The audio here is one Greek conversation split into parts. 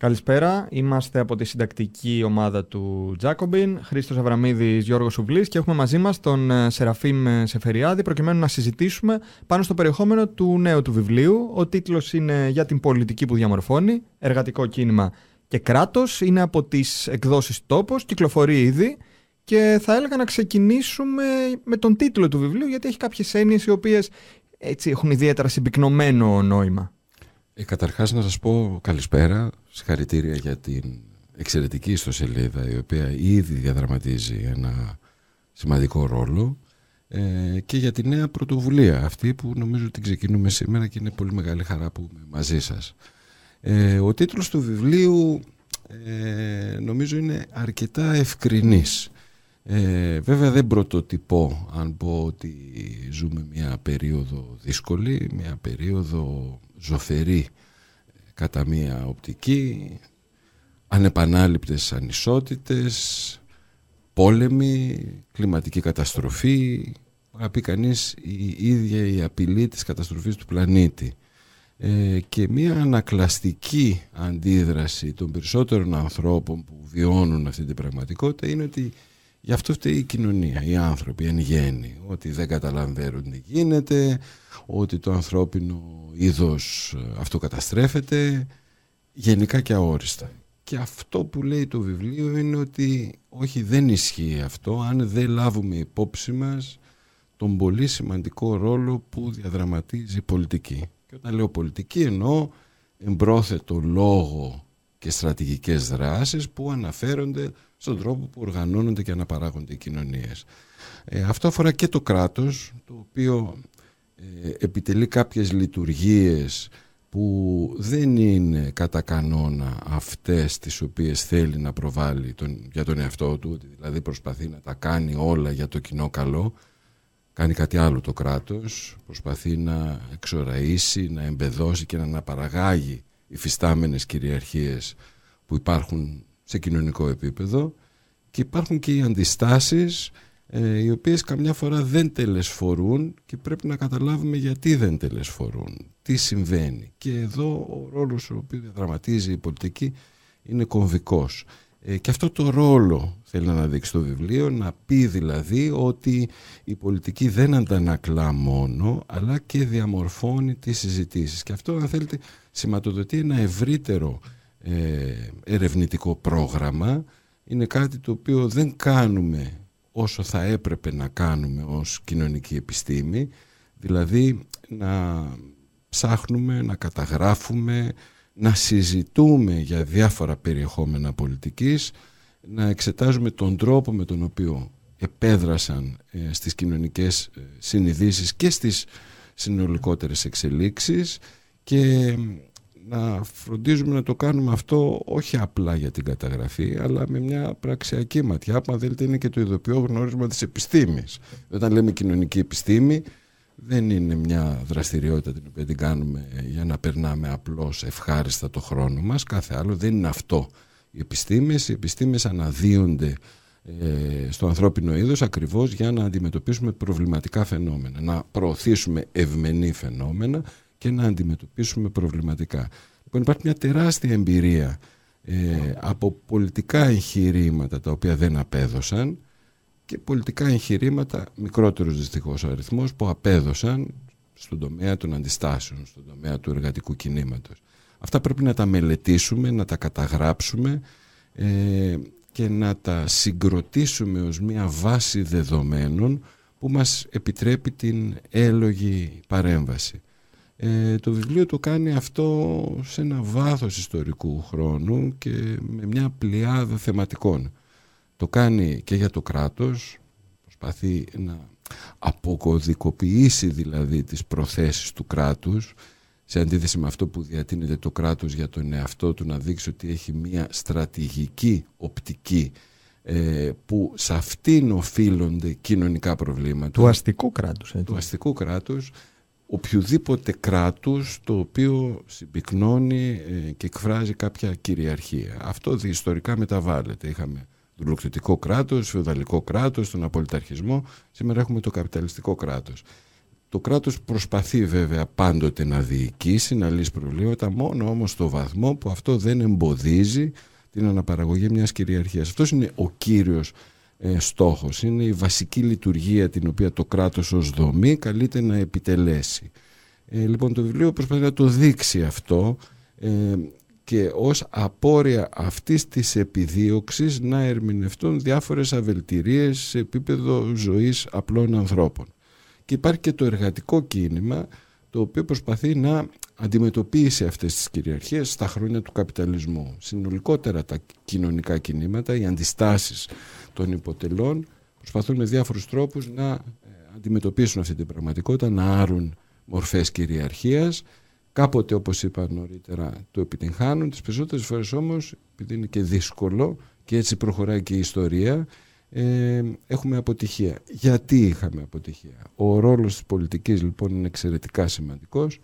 Καλησπέρα, είμαστε από τη συντακτική ομάδα του Τζάκομπιν, Χρήστος Αβραμίδης, Γιώργος Σουβλής και έχουμε μαζί μας τον ε, Σεραφείμ ε, Σεφεριάδη προκειμένου να συζητήσουμε πάνω στο περιεχόμενο του νέου του βιβλίου. Ο τίτλος είναι «Για την πολιτική που διαμορφώνει, εργατικό κίνημα και κράτος». Είναι από τις εκδόσεις «Τόπος», κυκλοφορεί ήδη και θα έλεγα να ξεκινήσουμε με τον τίτλο του βιβλίου γιατί έχει κάποιες έννοιες οι οποίες έτσι, έχουν ιδιαίτερα συμπυκνωμένο νόημα. Ε, καταρχάς να σας πω καλησπέρα, συγχαρητήρια για την εξαιρετική ιστοσελίδα η οποία ήδη διαδραματίζει ένα σημαντικό ρόλο ε, και για τη νέα πρωτοβουλία αυτή που νομίζω ότι ξεκινούμε σήμερα και είναι πολύ μεγάλη χαρά που είμαι μαζί σας. Ε, ο τίτλος του βιβλίου ε, νομίζω είναι αρκετά ευκρινής. Ε, βέβαια δεν πρωτοτυπώ αν πω ότι ζούμε μια περίοδο δύσκολη, μια περίοδο ζωφερή κατά μία οπτική, ανεπανάληπτες ανισότητες, πόλεμοι, κλιματική καταστροφή, να πει κανείς η ίδια η απειλή της καταστροφής του πλανήτη. Ε, και μία ανακλαστική αντίδραση των περισσότερων ανθρώπων που βιώνουν αυτή την πραγματικότητα είναι ότι Γι' αυτό φταίει η κοινωνία, οι άνθρωποι εν γέννη, ότι δεν καταλαβαίνουν τι γίνεται, ότι το ανθρώπινο είδος ε, αυτό καταστρέφεται, γενικά και αόριστα. Και αυτό που λέει το βιβλίο είναι ότι όχι δεν ισχύει αυτό αν δεν λάβουμε υπόψη μας τον πολύ σημαντικό ρόλο που διαδραματίζει η πολιτική. Και όταν λέω πολιτική εννοώ εμπρόθετο λόγο και στρατηγικές δράσεις που αναφέρονται στον τρόπο που οργανώνονται και αναπαράγονται οι κοινωνίες. Ε, αυτό αφορά και το κράτος, το οποίο ε, επιτελεί κάποιες λειτουργίες που δεν είναι κατά κανόνα αυτές τις οποίες θέλει να προβάλλει τον, για τον εαυτό του, δηλαδή προσπαθεί να τα κάνει όλα για το κοινό καλό, κάνει κάτι άλλο το κράτος, προσπαθεί να εξοραίσει, να εμπεδώσει και να αναπαραγάγει υφιστάμενες κυριαρχίες που υπάρχουν σε κοινωνικό επίπεδο και υπάρχουν και οι αντιστάσεις ε, οι οποίες καμιά φορά δεν τελεσφορούν και πρέπει να καταλάβουμε γιατί δεν τελεσφορούν, τι συμβαίνει. Και εδώ ο ρόλος ο οποίος διαδραματίζει η πολιτική είναι κομβικός. Ε, και αυτό το ρόλο θέλει να δείξει το βιβλίο, να πει δηλαδή ότι η πολιτική δεν αντανακλά μόνο, αλλά και διαμορφώνει τις συζητήσεις. Και αυτό, αν θέλετε, σηματοδοτεί ένα ευρύτερο ε, ερευνητικό πρόγραμμα. Είναι κάτι το οποίο δεν κάνουμε όσο θα έπρεπε να κάνουμε ως κοινωνική επιστήμη, δηλαδή να ψάχνουμε, να καταγράφουμε, να συζητούμε για διάφορα περιεχόμενα πολιτικής, να εξετάζουμε τον τρόπο με τον οποίο επέδρασαν ε, στις κοινωνικές ε, συνειδήσεις και στις συνολικότερες εξελίξεις και να φροντίζουμε να το κάνουμε αυτό όχι απλά για την καταγραφή αλλά με μια πραξιακή ματιά που αν θέλετε είναι και το ειδοποιώ γνώρισμα της επιστήμης. Όταν λέμε κοινωνική επιστήμη δεν είναι μια δραστηριότητα την οποία την κάνουμε για να περνάμε απλώς ευχάριστα το χρόνο μας. Κάθε άλλο δεν είναι αυτό. Οι επιστήμες, οι επιστήμες αναδύονται ε, στο ανθρώπινο είδος ακριβώς για να αντιμετωπίσουμε προβληματικά φαινόμενα, να προωθήσουμε ευμενή φαινόμενα και να αντιμετωπίσουμε προβληματικά. Λοιπόν υπάρχει μια τεράστια εμπειρία ε, από πολιτικά εγχειρήματα τα οποία δεν απέδωσαν και πολιτικά εγχειρήματα, μικρότερος δυστυχώς ο αριθμός, που απέδωσαν στον τομέα των αντιστάσεων, στον τομέα του εργατικού κινήματος. Αυτά πρέπει να τα μελετήσουμε, να τα καταγράψουμε ε, και να τα συγκροτήσουμε ως μια βάση δεδομένων που μας επιτρέπει την έλογη παρέμβαση. Ε, το βιβλίο το κάνει αυτό σε ένα βάθος ιστορικού χρόνου και με μια πλειάδα θεματικών. Το κάνει και για το κράτος, προσπαθεί να αποκωδικοποιήσει δηλαδή τις προθέσεις του κράτους σε αντίθεση με αυτό που διατείνεται το κράτος για τον εαυτό του να δείξει ότι έχει μια στρατηγική οπτική ε, που σε αυτήν οφείλονται κοινωνικά προβλήματα. Του αστικού κράτους. Του αστικού κράτους οποιοδήποτε κράτους το οποίο συμπυκνώνει ε, και εκφράζει κάποια κυριαρχία. Αυτό ιστορικά μεταβάλλεται. Είχαμε δουλοκτητικό κράτος, φεουδαλικό κράτος, τον απολυταρχισμό. Σήμερα έχουμε το καπιταλιστικό κράτος. Το κράτος προσπαθεί βέβαια πάντοτε να διοικήσει, να λύσει προβλήματα, μόνο όμως στο βαθμό που αυτό δεν εμποδίζει την αναπαραγωγή μιας κυριαρχίας. Αυτός είναι ο κύριος ε, στόχος, είναι η βασική λειτουργία την οποία το κράτος ως δομή καλείται να επιτελέσει. Ε, λοιπόν το βιβλίο προσπαθεί να το δείξει αυτό ε, και ως απόρρια αυτής της επιδίωξης να ερμηνευτούν διάφορες αβελτηρίες σε επίπεδο ζωής απλών ανθρώπων. Και υπάρχει και το εργατικό κίνημα το οποίο προσπαθεί να αντιμετωπίσει αυτές τις κυριαρχίες στα χρόνια του καπιταλισμού. Συνολικότερα τα κοινωνικά κινήματα, οι αντιστάσεις των υποτελών προσπαθούν με διάφορους τρόπους να ε, αντιμετωπίσουν αυτή την πραγματικότητα, να άρουν μορφές κυριαρχίας. Κάποτε όπως είπα νωρίτερα το επιτυγχάνουν, τις περισσότερες φορές όμως επειδή είναι και δύσκολο και έτσι προχωράει και η ιστορία ε, έχουμε αποτυχία. Γιατί είχαμε αποτυχία; Ο ρόλος της πολιτικής λοιπόν είναι εξαιρετικά σημαντικός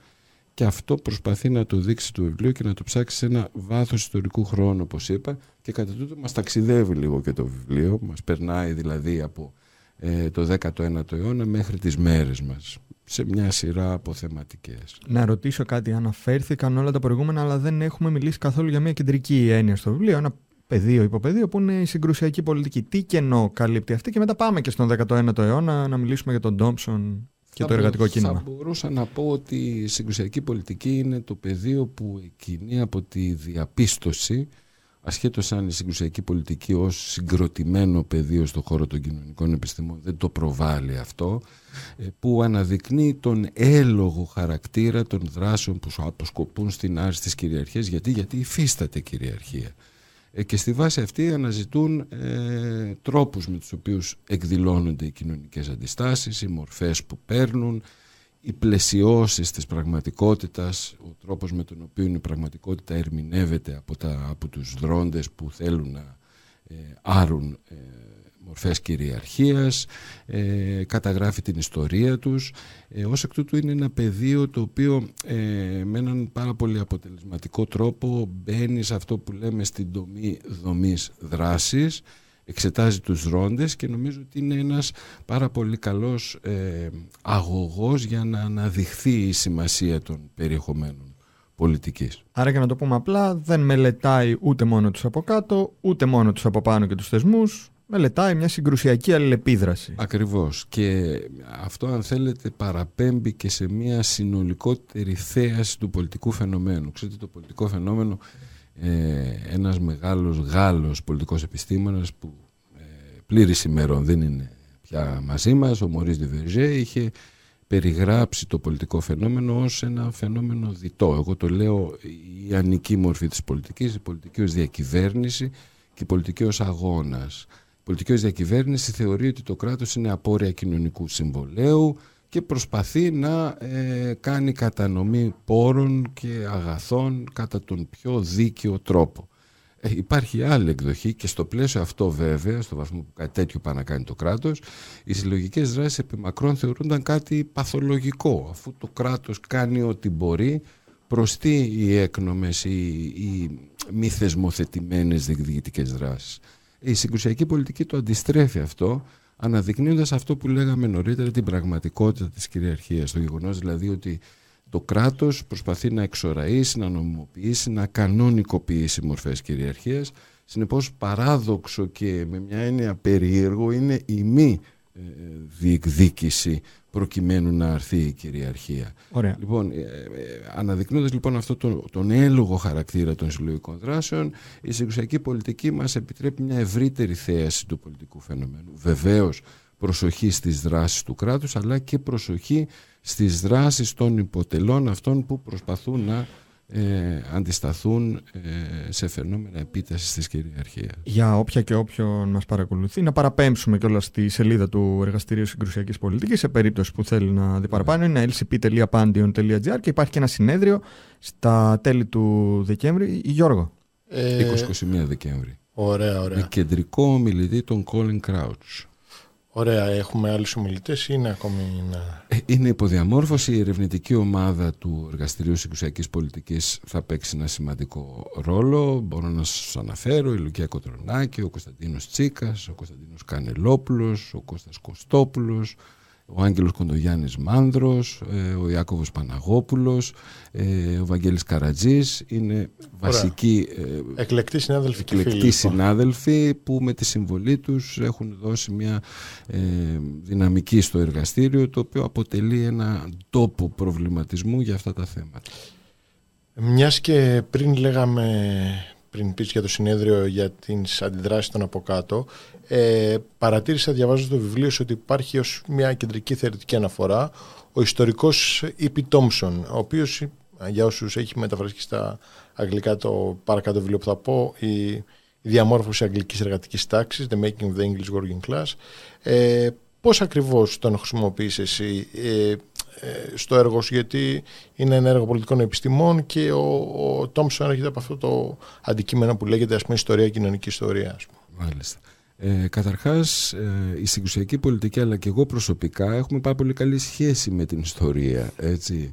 και αυτό προσπαθεί να το δείξει το βιβλίο και να το ψάξει σε ένα βάθος ιστορικού χρόνου όπως είπα και κατά τούτο μας ταξιδεύει λίγο και το βιβλίο, μας περνάει δηλαδή από ε, το 19ο αιώνα μέχρι τις μέρες μας σε μια σειρά από θεματικές. Να ρωτήσω κάτι, αναφέρθηκαν όλα τα προηγούμενα αλλά δεν έχουμε μιλήσει καθόλου για μια κεντρική έννοια στο βιβλίο, ένα πεδίο, υποπεδίο που είναι η συγκρουσιακή πολιτική. Τι κενό καλύπτει αυτή και μετά πάμε και στον 19ο αιώνα να μιλήσουμε για τον Ντόμψον και το εργατικό κίνημα. Θα μπορούσα να πω ότι η συγκρουσιακή πολιτική είναι το πεδίο που εκείνη από τη διαπίστωση ασχέτως αν η συγκρουσιακή πολιτική ως συγκροτημένο πεδίο στον χώρο των κοινωνικών επιστημών δεν το προβάλλει αυτό, ε, που αναδεικνύει τον έλογο χαρακτήρα των δράσεων που αποσκοπούν στην άρση της κυριαρχίας. Γιατί, γιατί υφίσταται κυριαρχία. Ε, και στη βάση αυτή αναζητούν ε, τρόπους με τους οποίους εκδηλώνονται οι κοινωνικές αντιστάσεις, οι μορφές που παίρνουν, οι πλαισιώσεις της πραγματικότητας, ο τρόπος με τον οποίο η πραγματικότητα ερμηνεύεται από, τα, από τους δρόντες που θέλουν να ε, άρουν ε, μορφές κυριαρχίας, ε, καταγράφει την ιστορία τους. Ε, ως εκ τούτου είναι ένα πεδίο το οποίο ε, με έναν πάρα πολύ αποτελεσματικό τρόπο μπαίνει σε αυτό που λέμε στην δομή δομής δράσης, εξετάζει τους ρόντες και νομίζω ότι είναι ένας πάρα πολύ καλός ε, αγωγός για να αναδειχθεί η σημασία των περιεχομένων πολιτικής. Άρα για να το πούμε απλά δεν μελετάει ούτε μόνο τους από κάτω ούτε μόνο τους από πάνω και τους θεσμούς μελετάει μια συγκρουσιακή αλληλεπίδραση. Ακριβώς και αυτό αν θέλετε παραπέμπει και σε μια συνολικότερη θέαση του πολιτικού φαινομένου. Ξέρετε το πολιτικό φαινόμενο ε, ένας μεγάλος Γάλλος πολιτικός επιστήμονας που ε, πλήρης ημερών δεν είναι πια μαζί μας, ο Μωρίς Διβερζέ είχε περιγράψει το πολιτικό φαινόμενο ως ένα φαινόμενο διτό. Εγώ το λέω η ανική μορφή της πολιτικής, η πολιτική ως διακυβέρνηση και η πολιτική ως αγώνας πολιτικής ως διακυβέρνησης θεωρεί ότι το κράτος είναι απόρρια κοινωνικού συμβολέου και προσπαθεί να ε, κάνει κατανομή πόρων και αγαθών κατά τον πιο δίκαιο τρόπο. Ε, υπάρχει άλλη εκδοχή και στο πλαίσιο αυτό βέβαια, στο βαθμό που κάτι τέτοιο πάει να κάνει το κράτος, οι συλλογικές δράσεις επιμακρών θεωρούνταν κάτι παθολογικό, αφού το κράτος κάνει ό,τι μπορεί προστεί οι έκνομες, οι, οι μη θεσμοθετημένες διεκδικητικές δράσεις. Η συγκρουσιακή πολιτική το αντιστρέφει αυτό, αναδεικνύοντας αυτό που λέγαμε νωρίτερα, την πραγματικότητα της κυριαρχίας. Το γεγονός δηλαδή ότι το κράτος προσπαθεί να εξοραίσει, να νομιμοποιήσει, να κανονικοποιήσει μορφές κυριαρχίας. Συνεπώς παράδοξο και με μια έννοια περίεργο είναι η μη ε, διεκδίκηση προκειμένου να αρθεί η κυριαρχία. Ωραία. Λοιπόν, ε, ε, αναδεικνύοντας λοιπόν αυτό τον, τον έλογο χαρακτήρα των συλλογικών δράσεων, η συγκρουσιακή πολιτική μας επιτρέπει μια ευρύτερη θέαση του πολιτικού φαινομένου. Βεβαίως προσοχή στις δράσεις του κράτους, αλλά και προσοχή στις δράσεις των υποτελών αυτών που προσπαθούν να ε, αντισταθούν ε, σε φαινόμενα επίτασης της κυριαρχίας. Για όποια και όποιον μας παρακολουθεί, να παραπέμψουμε κιόλας στη σελίδα του Εργαστηρίου Συγκρουσιακής Πολιτικής σε περίπτωση που θέλει να δει παραπάνω. Είναι lcp.pandion.gr και υπάρχει και ένα συνέδριο στα τέλη του Δεκέμβρη. Γιώργο. Ε, 20-21 Δεκέμβρη. Ωραία, ωραία. Με κεντρικό ομιλητή τον Colin Crouch. Ωραία, έχουμε άλλους ομιλητές ή είναι ακόμη να... Ε, είναι υποδιαμόρφωση, η ερευνητική ομάδα του Εργαστηρίου Συγκρουσιακής Πολιτικής θα παίξει ένα σημαντικό ρόλο. Μπορώ να σας αναφέρω, η Λουκία Κοτρονάκη, ο Κωνσταντίνος Τσίκας, ο Κωνσταντίνος Κανελόπουλος, ο Κώστας Κωστόπουλος, ο Άγγελος Κοντογιάννης Μάνδρος, ε, ο Ιάκωβος Παναγόπουλος, ε, ο Βαγγέλης Καρατζής είναι βασικοί ε, εκλεκτοί συνάδελφοι, εκλεκτοί συνάδελφοι που με τη συμβολή τους έχουν δώσει μια δυναμική στο εργαστήριο το οποίο αποτελεί ένα τόπο προβληματισμού για αυτά τα θέματα. Μιας και πριν λέγαμε πριν πεις για το συνέδριο για τις αντιδράσεις των από κάτω, ε, παρατήρησα διαβάζοντας το βιβλίο σου ότι υπάρχει ως μια κεντρική θεωρητική αναφορά ο ιστορικός Ιππι Τόμσον, ο οποίος για όσους έχει μεταφραστεί στα αγγλικά το παρακάτω βιβλίο που θα πω, η, η διαμόρφωση αγγλικής εργατικής τάξης, The Making of the English Working Class, ε, πώς ακριβώς τον χρησιμοποιείς εσύ, ε, ε, στο έργο σου γιατί είναι ένα έργο πολιτικών επιστημών και ο, ο Τόμψον έρχεται από αυτό το αντικείμενο που λέγεται ας πούμε ιστορία, κοινωνική ιστορία. Ας πούμε. Μάλιστα. Ε, καταρχάς ε, η συγκουσιακή πολιτική αλλά και εγώ προσωπικά έχουμε πάρα πολύ καλή σχέση με την ιστορία έτσι.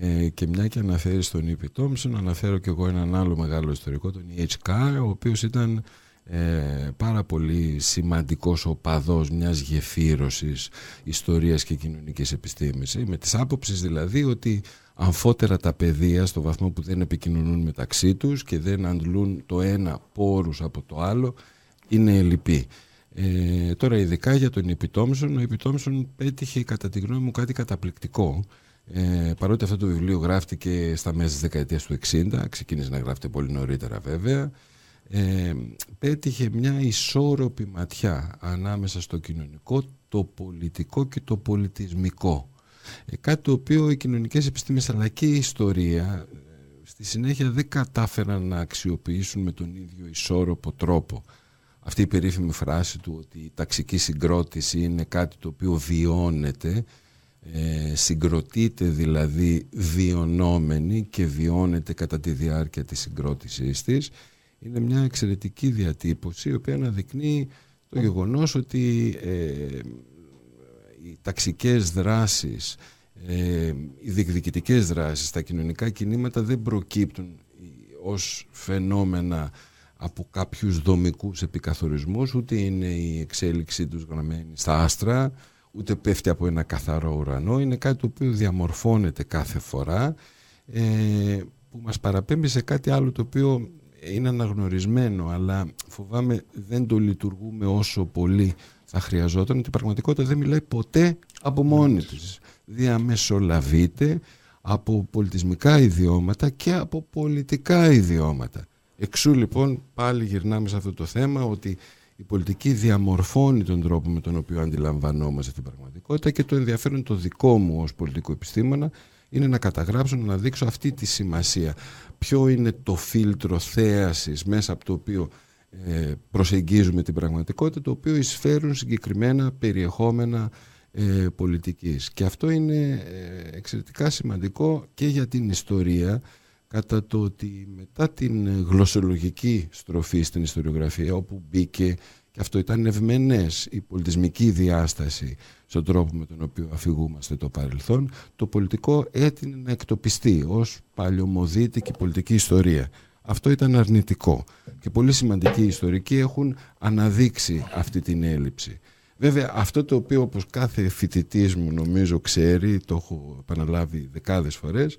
Ε, και μια και αναφέρεις τον Ιππι Τόμψον αναφέρω και εγώ έναν άλλο μεγάλο ιστορικό τον E.H. ο οποίος ήταν ε, πάρα πολύ σημαντικός οπαδός μιας γεφύρωσης ιστορίας και κοινωνικής επιστήμης με τις άποψεις δηλαδή ότι αμφότερα τα παιδεία στο βαθμό που δεν επικοινωνούν μεταξύ τους και δεν αντλούν το ένα πόρους από το άλλο είναι ελλειπή. Ε, τώρα ειδικά για τον Επιτόμσον, ο Επιτόμσον πέτυχε κατά τη γνώμη μου κάτι καταπληκτικό ε, παρότι αυτό το βιβλίο γράφτηκε στα μέσα της δεκαετίας του 60, ξεκίνησε να γράφεται πολύ νωρίτερα βέβαια, ε, πέτυχε μια ισόρροπη ματιά ανάμεσα στο κοινωνικό, το πολιτικό και το πολιτισμικό. Ε, κάτι το οποίο οι κοινωνικές επιστήμες αλλά και η ιστορία ε, στη συνέχεια δεν κατάφεραν να αξιοποιήσουν με τον ίδιο ισόρροπο τρόπο. Αυτή η περίφημη φράση του ότι η ταξική συγκρότηση είναι κάτι το οποίο βιώνεται, ε, συγκροτείται δηλαδή βιωνόμενη και βιώνεται κατά τη διάρκεια της συγκρότησής της είναι μια εξαιρετική διατύπωση η οποία αναδεικνύει το γεγονός ότι ε, οι ταξικές δράσεις, ε, οι διεκδικητικές δράσεις, τα κοινωνικά κινήματα δεν προκύπτουν ως φαινόμενα από κάποιους δομικούς επικαθορισμούς, ούτε είναι η εξέλιξή τους γραμμένη στα άστρα, ούτε πέφτει από ένα καθαρό ουρανό, είναι κάτι το οποίο διαμορφώνεται κάθε φορά, ε, που μας παραπέμπει σε κάτι άλλο το οποίο είναι αναγνωρισμένο αλλά φοβάμαι δεν το λειτουργούμε όσο πολύ θα χρειαζόταν ότι η πραγματικότητα δεν μιλάει ποτέ από μόνη της. Διαμεσολαβείται από πολιτισμικά ιδιώματα και από πολιτικά ιδιώματα. Εξού λοιπόν πάλι γυρνάμε σε αυτό το θέμα ότι η πολιτική διαμορφώνει τον τρόπο με τον οποίο αντιλαμβανόμαστε την πραγματικότητα και το ενδιαφέρον το δικό μου ως πολιτικό επιστήμονα είναι να καταγράψω, να δείξω αυτή τη σημασία. Ποιο είναι το φίλτρο θέασης μέσα από το οποίο ε, προσεγγίζουμε την πραγματικότητα, το οποίο εισφέρουν συγκεκριμένα περιεχόμενα ε, πολιτικής. Και αυτό είναι ε, εξαιρετικά σημαντικό και για την ιστορία, κατά το ότι μετά την γλωσσολογική στροφή στην ιστοριογραφία, όπου μπήκε και αυτό ήταν ευμενές η πολιτισμική διάσταση στον τρόπο με τον οποίο αφηγούμαστε το παρελθόν, το πολιτικό έτεινε να εκτοπιστεί ως παλιωμοδίτικη πολιτική ιστορία. Αυτό ήταν αρνητικό και πολύ σημαντικοί ιστορικοί έχουν αναδείξει αυτή την έλλειψη. Βέβαια αυτό το οποίο όπως κάθε φοιτητής μου νομίζω ξέρει, το έχω επαναλάβει δεκάδες φορές,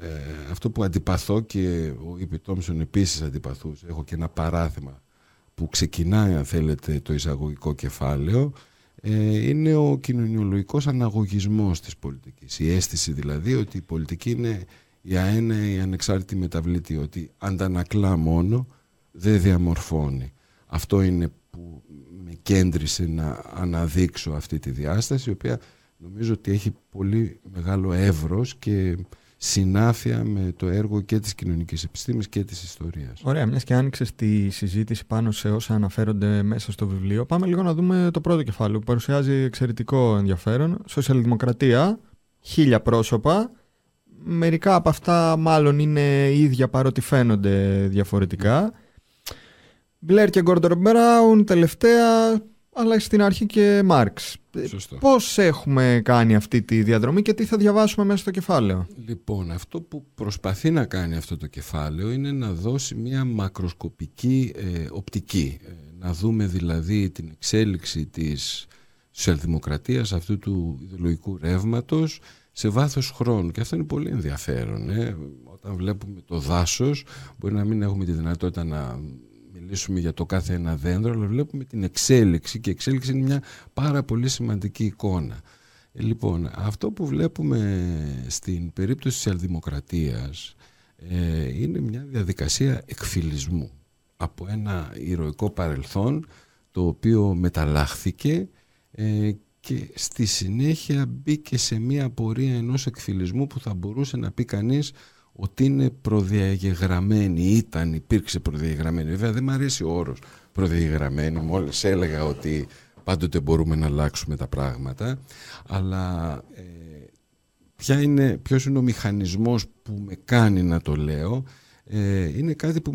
ε, αυτό που αντιπαθώ και ο Ιππι Τόμσον επίσης αντιπαθούσε, έχω και ένα παράθεμα που ξεκινάει αν θέλετε το εισαγωγικό κεφάλαιο ε, είναι ο κοινωνιολογικός αναγωγισμός της πολιτικής. Η αίσθηση δηλαδή ότι η πολιτική είναι η αένα η ανεξάρτητη μεταβλητή, ότι αντανακλά μόνο, δεν διαμορφώνει. Αυτό είναι που με κέντρισε να αναδείξω αυτή τη διάσταση, η οποία νομίζω ότι έχει πολύ μεγάλο εύρος και συνάφεια με το έργο και της κοινωνικής επιστήμης και της ιστορίας. Ωραία, μιας και άνοιξες τη συζήτηση πάνω σε όσα αναφέρονται μέσα στο βιβλίο, πάμε λίγο να δούμε το πρώτο κεφάλαιο που παρουσιάζει εξαιρετικό ενδιαφέρον. Σοσιαλδημοκρατία, χίλια πρόσωπα, μερικά από αυτά μάλλον είναι ίδια παρότι φαίνονται διαφορετικά. Μπλερ και Γκόρντορ Μπράουν, τελευταία αλλά στην αρχή και Μάρξ. Σωστό. Πώς έχουμε κάνει αυτή τη διαδρομή και τι θα διαβάσουμε μέσα στο κεφάλαιο; Λοιπόν, αυτό που προσπαθεί να κάνει αυτό το κεφάλαιο είναι να δώσει μια μακροσκοπική ε, οπτική. Ε, να δούμε δηλαδή την εξέλιξη της σοσιαλδημοκρατίας, αυτού του ιδεολογικού ρεύματος σε βάθος χρόνου. Και αυτό είναι πολύ ενδιαφέρον. Ε. Όταν βλέπουμε το δάσος, μπορεί να μην έχουμε τη δυνατότητα να μιλήσουμε για το κάθε ένα δέντρο, αλλά βλέπουμε την εξέλιξη και η εξέλιξη είναι μια πάρα πολύ σημαντική εικόνα. Ε, λοιπόν, αυτό που βλέπουμε στην περίπτωση της σοσιαλδημοκρατίας ε, είναι μια διαδικασία εκφυλισμού από ένα ηρωικό παρελθόν το οποίο μεταλλάχθηκε ε, και στη συνέχεια μπήκε σε μια πορεία ενός εκφυλισμού που θα μπορούσε να πει κανείς ότι είναι προδιαγεγραμμένη, ήταν, υπήρξε προδιαγεγραμμένη. Βέβαια δεν μου αρέσει ο όρος προδιαγεγραμμένη, μόλις έλεγα ότι πάντοτε μπορούμε να αλλάξουμε τα πράγματα, αλλά ε, ποια είναι, ποιος είναι ο μηχανισμός που με κάνει να το λέω, ε, είναι κάτι που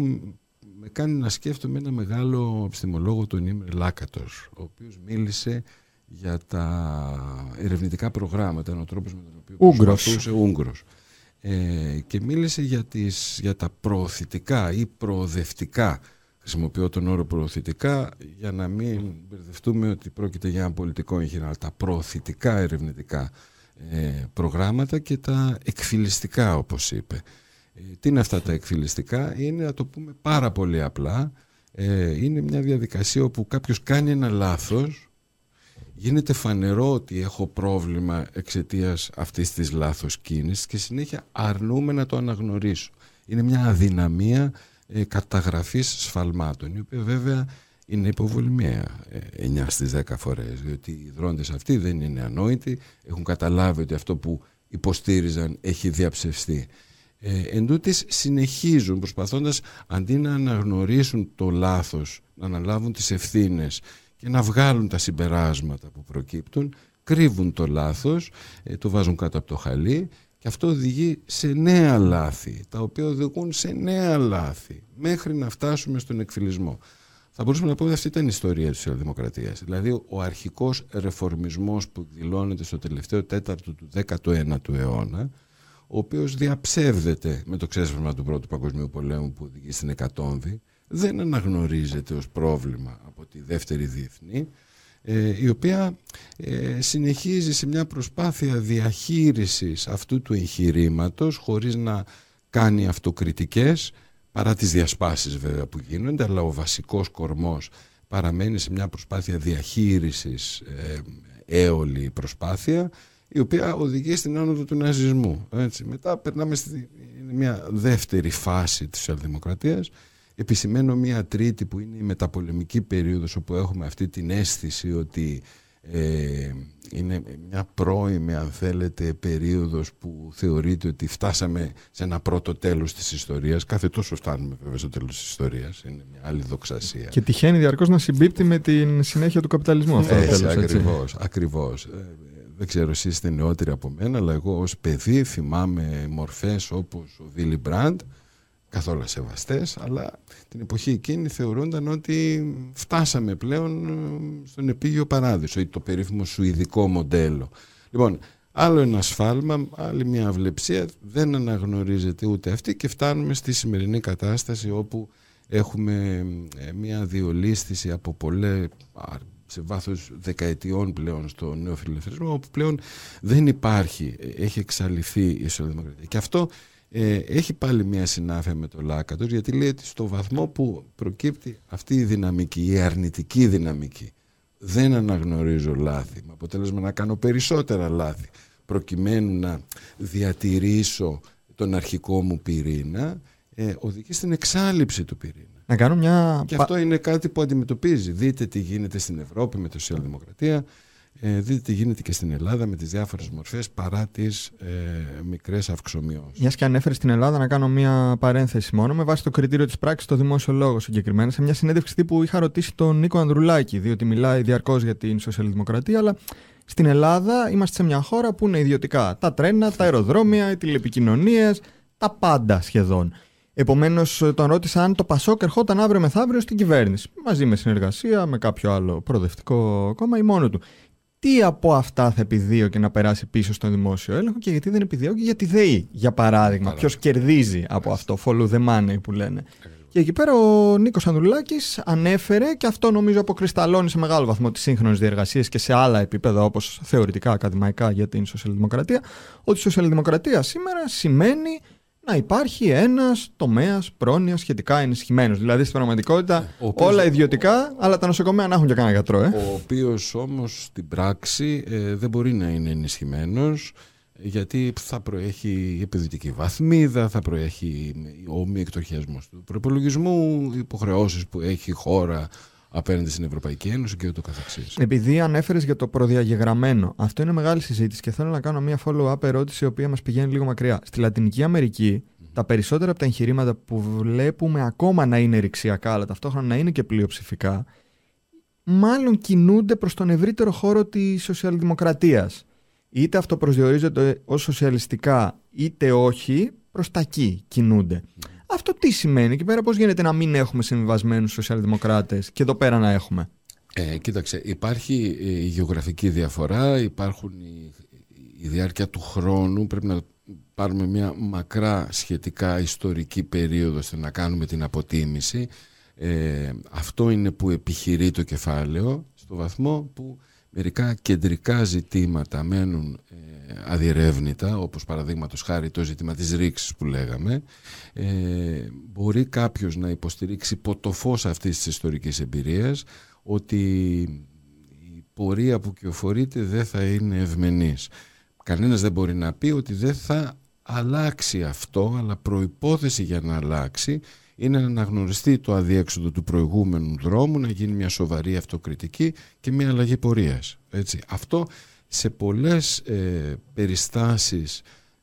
με κάνει να σκέφτομαι ένα μεγάλο επιστημολόγο, τον Ήμρε Λάκατος, ο οποίος μίλησε για τα ερευνητικά προγράμματα, ο τρόπος με τον οποίο Ούγγρος. Ούγγρος. Ε, και μίλησε για, τις, για τα προωθητικά ή προοδευτικά. Χρησιμοποιώ τον όρο προωθητικά για να μην μπερδευτούμε ότι πρόκειται για ένα πολιτικό εγχείρημα τα προωθητικά ερευνητικά ε, προγράμματα και τα εκφυλιστικά όπως είπε. Ε, τι είναι αυτά τα εκφυλιστικά; Είναι να το πούμε πάρα πολύ απλά ε, είναι μια διαδικασία όπου κάποιος κάνει ένα λάθος γίνεται φανερό ότι έχω πρόβλημα εξαιτίας αυτής της λάθος κίνησης και συνέχεια αρνούμε να το αναγνωρίσω. Είναι μια αδυναμία ε, καταγραφής σφαλμάτων, η οποία βέβαια είναι υποβολημία ε, 9 στις 10 φορές, διότι οι δρόντες αυτοί δεν είναι ανόητοι, έχουν καταλάβει ότι αυτό που υποστήριζαν έχει διαψευστεί. Ε, εν συνεχίζουν προσπαθώντας αντί να αναγνωρίσουν το λάθος, να αναλάβουν τις ευθύνες και να βγάλουν τα συμπεράσματα που προκύπτουν, κρύβουν το λάθος, ε, το βάζουν κάτω από το χαλί και αυτό οδηγεί σε νέα λάθη, τα οποία οδηγούν σε νέα λάθη, μέχρι να φτάσουμε στον εκφυλισμό. Θα μπορούσαμε να πούμε ότι αυτή ήταν η ιστορία της Δημοκρατίας. Δηλαδή ο αρχικός ρεφορμισμός που δηλώνεται στο τελευταίο τέταρτο του 19ου αιώνα, ο οποίος διαψεύδεται με το ξέσπασμα του Πρώτου Παγκοσμίου Πολέμου που οδηγεί στην Εκατόμβη, δεν αναγνωρίζεται ως πρόβλημα από τη δεύτερη διεθνή ε, η οποία ε, συνεχίζει σε μια προσπάθεια διαχείρισης αυτού του εγχειρήματος χωρίς να κάνει αυτοκριτικές παρά τις διασπάσεις βέβαια που γίνονται αλλά ο βασικός κορμός παραμένει σε μια προσπάθεια διαχείρισης ε, έολη προσπάθεια η οποία οδηγεί στην άνοδο του ναζισμού. Έτσι. Μετά περνάμε στη μια δεύτερη φάση της σοσιαλδημοκρατίας επισημαίνω μία τρίτη που είναι η μεταπολεμική περίοδος όπου έχουμε αυτή την αίσθηση ότι ε, είναι μια πρώιμη αν θέλετε περίοδος που θεωρείται ότι φτάσαμε σε ένα πρώτο τέλος της ιστορίας. Κάθε τόσο φτάνουμε βέβαια στο τέλος της ιστορίας. Είναι μια άλλη δοξασία. Και τυχαίνει διαρκώς να συμπίπτει με την συνέχεια του καπιταλισμού αυτό έτσι, τέλος, ακριβώς, ακριβώς. Ε, δεν ξέρω εσείς είστε νεότεροι από μένα αλλά εγώ ως παιδί θυμάμαι μορφές όπως ο Βίλι Μπραντ καθόλου σεβαστές, αλλά την εποχή εκείνη θεωρούνταν ότι φτάσαμε πλέον ε, στον επίγειο παράδεισο ή το περίφημο σουηδικό μοντέλο. Λοιπόν, άλλο ένα σφάλμα, άλλη μια αυλεψία, δεν αναγνωρίζεται ούτε αυτή και φτάνουμε στη σημερινή κατάσταση όπου έχουμε ε, μια διολίσθηση από πολλές σε βάθος δεκαετιών πλέον στο νέο φιλελευθερισμό όπου πλέον δεν υπάρχει, ε, έχει εξαλειφθεί η ισοδημοκρατία. Και αυτό ε, έχει πάλι μια συνάφεια με το Λάκατος γιατί λέει ότι στο βαθμό που προκύπτει αυτή η δυναμική, η αρνητική δυναμική δεν αναγνωρίζω λάθη με αποτέλεσμα να κάνω περισσότερα λάθη προκειμένου να διατηρήσω τον αρχικό μου πυρήνα ε, οδηγεί στην εξάλληψη του πυρήνα. Να κάνω μια... Και αυτό είναι κάτι που αντιμετωπίζει. Δείτε τι γίνεται στην Ευρώπη με τη σοσιαλδημοκρατία ε, δείτε τι γίνεται και στην Ελλάδα με τις διάφορες μορφές παρά τις ε, μικρές αυξομοιώσεις. Μιας και ανέφερες στην Ελλάδα να κάνω μια παρένθεση μόνο με βάση το κριτήριο της πράξης στο δημόσιο λόγο συγκεκριμένα σε μια συνέντευξη τύπου είχα ρωτήσει τον Νίκο Ανδρουλάκη διότι μιλάει διαρκώς για την σοσιαλδημοκρατία αλλά στην Ελλάδα είμαστε σε μια χώρα που είναι ιδιωτικά τα τρένα, τα αεροδρόμια, οι τηλεπικοινωνίες, τα πάντα σχεδόν. Επομένως, τον ρώτησα αν το Πασόκ ερχόταν αύριο μεθαύριο στην κυβέρνηση. Μαζί με συνεργασία με κάποιο άλλο προοδευτικό κόμμα ή μόνο του τι από αυτά θα επιδίωκε να περάσει πίσω στον δημόσιο έλεγχο και γιατί δεν επιδίωκε για τη ΔΕΗ, για παράδειγμα. Ποιος κερδίζει από αυτό, follow the money που λένε. Και Και εκεί πέρα ο Νίκος Ανδρουλάκης ανέφερε και αυτό νομίζω αποκρισταλώνει σε μεγάλο βαθμό τις σύγχρονες διεργασίες και σε άλλα επίπεδα όπως θεωρητικά ακαδημαϊκά για την σοσιαλδημοκρατία ότι η σοσιαλδημοκρατία σήμερα σημαίνει να υπάρχει ένας τομέας πρόνοιας σχετικά ενισχυμένος. Δηλαδή στην πραγματικότητα ε, όλα ιδιωτικά, αλλά τα νοσοκομεία να έχουν και κανένα γιατρό. Ε. Ο οποίος όμως στην πράξη ε, δεν μπορεί να είναι ενισχυμένος γιατί θα προέχει επιδυτική βαθμίδα, θα προέχει ο μη εκτοχιασμός του προπολογισμού, υποχρεώσεις που έχει η χώρα απέναντι στην Ευρωπαϊκή Ένωση και ούτω καθεξής. Επειδή ανέφερες για το προδιαγεγραμμένο, αυτό είναι μεγάλη συζήτηση και θέλω να κάνω μια follow-up ερώτηση η οποία μας πηγαίνει λίγο μακριά. Στη Λατινική Αμερική, τα περισσότερα από τα εγχειρήματα που βλέπουμε ακόμα να είναι ρηξιακά, αλλά ταυτόχρονα να είναι και πλειοψηφικά, μάλλον κινούνται προς τον ευρύτερο χώρο της σοσιαλδημοκρατίας. Είτε αυτό προσδιορίζεται ως σοσιαλιστικά, είτε όχι, προς τα εκεί κινούνται. Αυτό τι σημαίνει και πέρα πώς γίνεται να μην έχουμε συμβιβασμένους σοσιαλδημοκράτες και εδώ πέρα να έχουμε; Ε, κοίταξε, υπάρχει η γεωγραφική διαφορά, υπάρχουν η, η διάρκεια του χρόνου, πρέπει να πάρουμε μια μακρά σχετικά ιστορική περίοδο ώστε να κάνουμε την αποτίμηση. Ε, αυτό είναι που επιχειρεί το κεφάλαιο στο βαθμό που μερικά κεντρικά ζητήματα μένουν ε, αδιερεύνητα, όπως παραδείγματος χάρη το ζήτημα της ρήξης που λέγαμε, ε, μπορεί κάποιος να υποστηρίξει υπό το φως αυτής της ιστορικής εμπειρίας ότι η πορεία που κυοφορείται δεν θα είναι ευμενής. Κανένας δεν μπορεί να πει ότι δεν θα αλλάξει αυτό, αλλά προϋπόθεση για να αλλάξει είναι να αναγνωριστεί το αδιέξοδο του προηγούμενου δρόμου, να γίνει μια σοβαρή αυτοκριτική και μια αλλαγή πορείας. Έτσι. Αυτό σε πολλές ε, περιστάσεις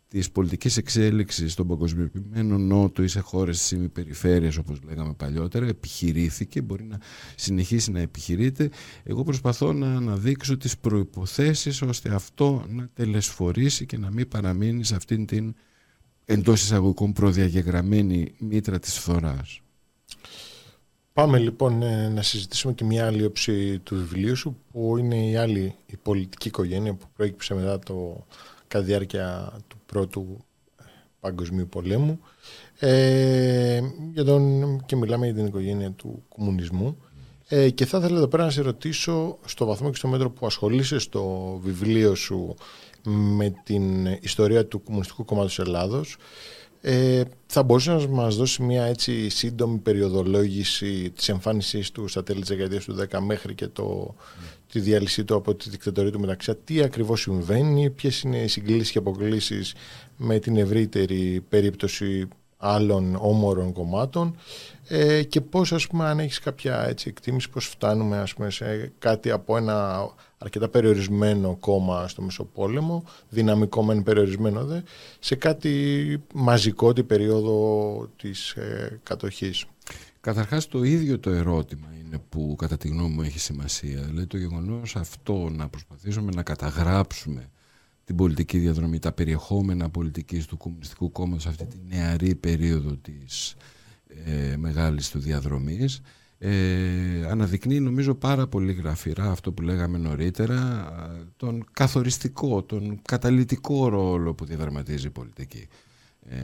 της πολιτικής εξέλιξης στον παγκοσμιοποιημένο νότο ή σε χώρες της ημιπεριφέρειας όπως λέγαμε παλιότερα επιχειρήθηκε, μπορεί να συνεχίσει να επιχειρείται εγώ προσπαθώ να αναδείξω τις προϋποθέσεις ώστε αυτό να τελεσφορήσει και να μην παραμείνει σε αυτήν την εντός εισαγωγικών προδιαγεγραμμένη μήτρα της φθοράς Πάμε λοιπόν ε, να συζητήσουμε και μια άλλη όψη του βιβλίου σου που είναι η άλλη η πολιτική οικογένεια που προέκυψε μετά το κατά διάρκεια του πρώτου παγκοσμίου πολέμου. Ε, για τον, και μιλάμε για την οικογένεια του κομμουνισμού. Ε, και θα ήθελα εδώ πέρα να σε ρωτήσω στο βαθμό και στο μέτρο που ασχολείσαι στο βιβλίο σου με την ιστορία του Κομμουνιστικού Κόμματος Ελλάδος ε, θα μπορούσε να μας δώσει μια έτσι σύντομη περιοδολόγηση της εμφάνισής του στα τέλη της δεκαετίας του 10 μέχρι και το, τη διάλυσή του από τη δικτατορία του μεταξύ. Τι ακριβώς συμβαίνει, ποιες είναι οι συγκλήσεις και αποκλήσεις με την ευρύτερη περίπτωση άλλων όμορων κομμάτων ε, και πώς ας πούμε αν έχεις κάποια έτσι, εκτίμηση πώς φτάνουμε ας πούμε, σε κάτι από ένα αρκετά περιορισμένο κόμμα στο Μεσοπόλεμο, δυναμικό μεν περιορισμένο δε, σε κάτι μαζικό την περίοδο της ε, κατοχής. Καταρχάς το ίδιο το ερώτημα είναι που κατά τη γνώμη μου έχει σημασία. Δηλαδή το γεγονός αυτό να προσπαθήσουμε να καταγράψουμε την πολιτική διαδρομή, τα περιεχόμενα πολιτικής του Κομμουνιστικού Κόμματος αυτή τη νεαρή περίοδο της ε, μεγάλης του διαδρομής ε, αναδεικνύει νομίζω πάρα πολύ γραφειρά αυτό που λέγαμε νωρίτερα τον καθοριστικό, τον καταλητικό ρόλο που διαδραματίζει η πολιτική. Ε,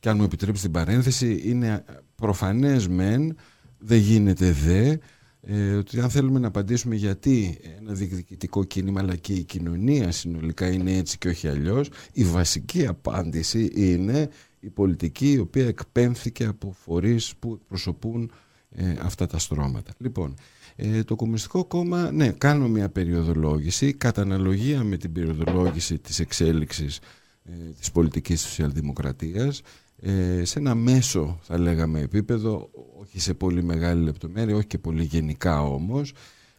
και αν μου επιτρέψει την παρένθεση είναι προφανές μεν, δεν γίνεται δε ε, ότι αν θέλουμε να απαντήσουμε γιατί ένα διεκδικητικό κίνημα αλλά και η κοινωνία συνολικά είναι έτσι και όχι αλλιώς η βασική απάντηση είναι η πολιτική η οποία εκπέμφθηκε από φορείς που εκπροσωπούν ε, αυτά τα στρώματα. Λοιπόν, ε, το Κομμουνιστικό Κόμμα, ναι, κάνω μια περιοδολόγηση κατά αναλογία με την περιοδολόγηση της εξέλιξης ε, της πολιτικής σοσιαλδημοκρατίας ε, σε ένα μέσο θα λέγαμε επίπεδο, όχι σε πολύ μεγάλη λεπτομέρεια, όχι και πολύ γενικά όμως,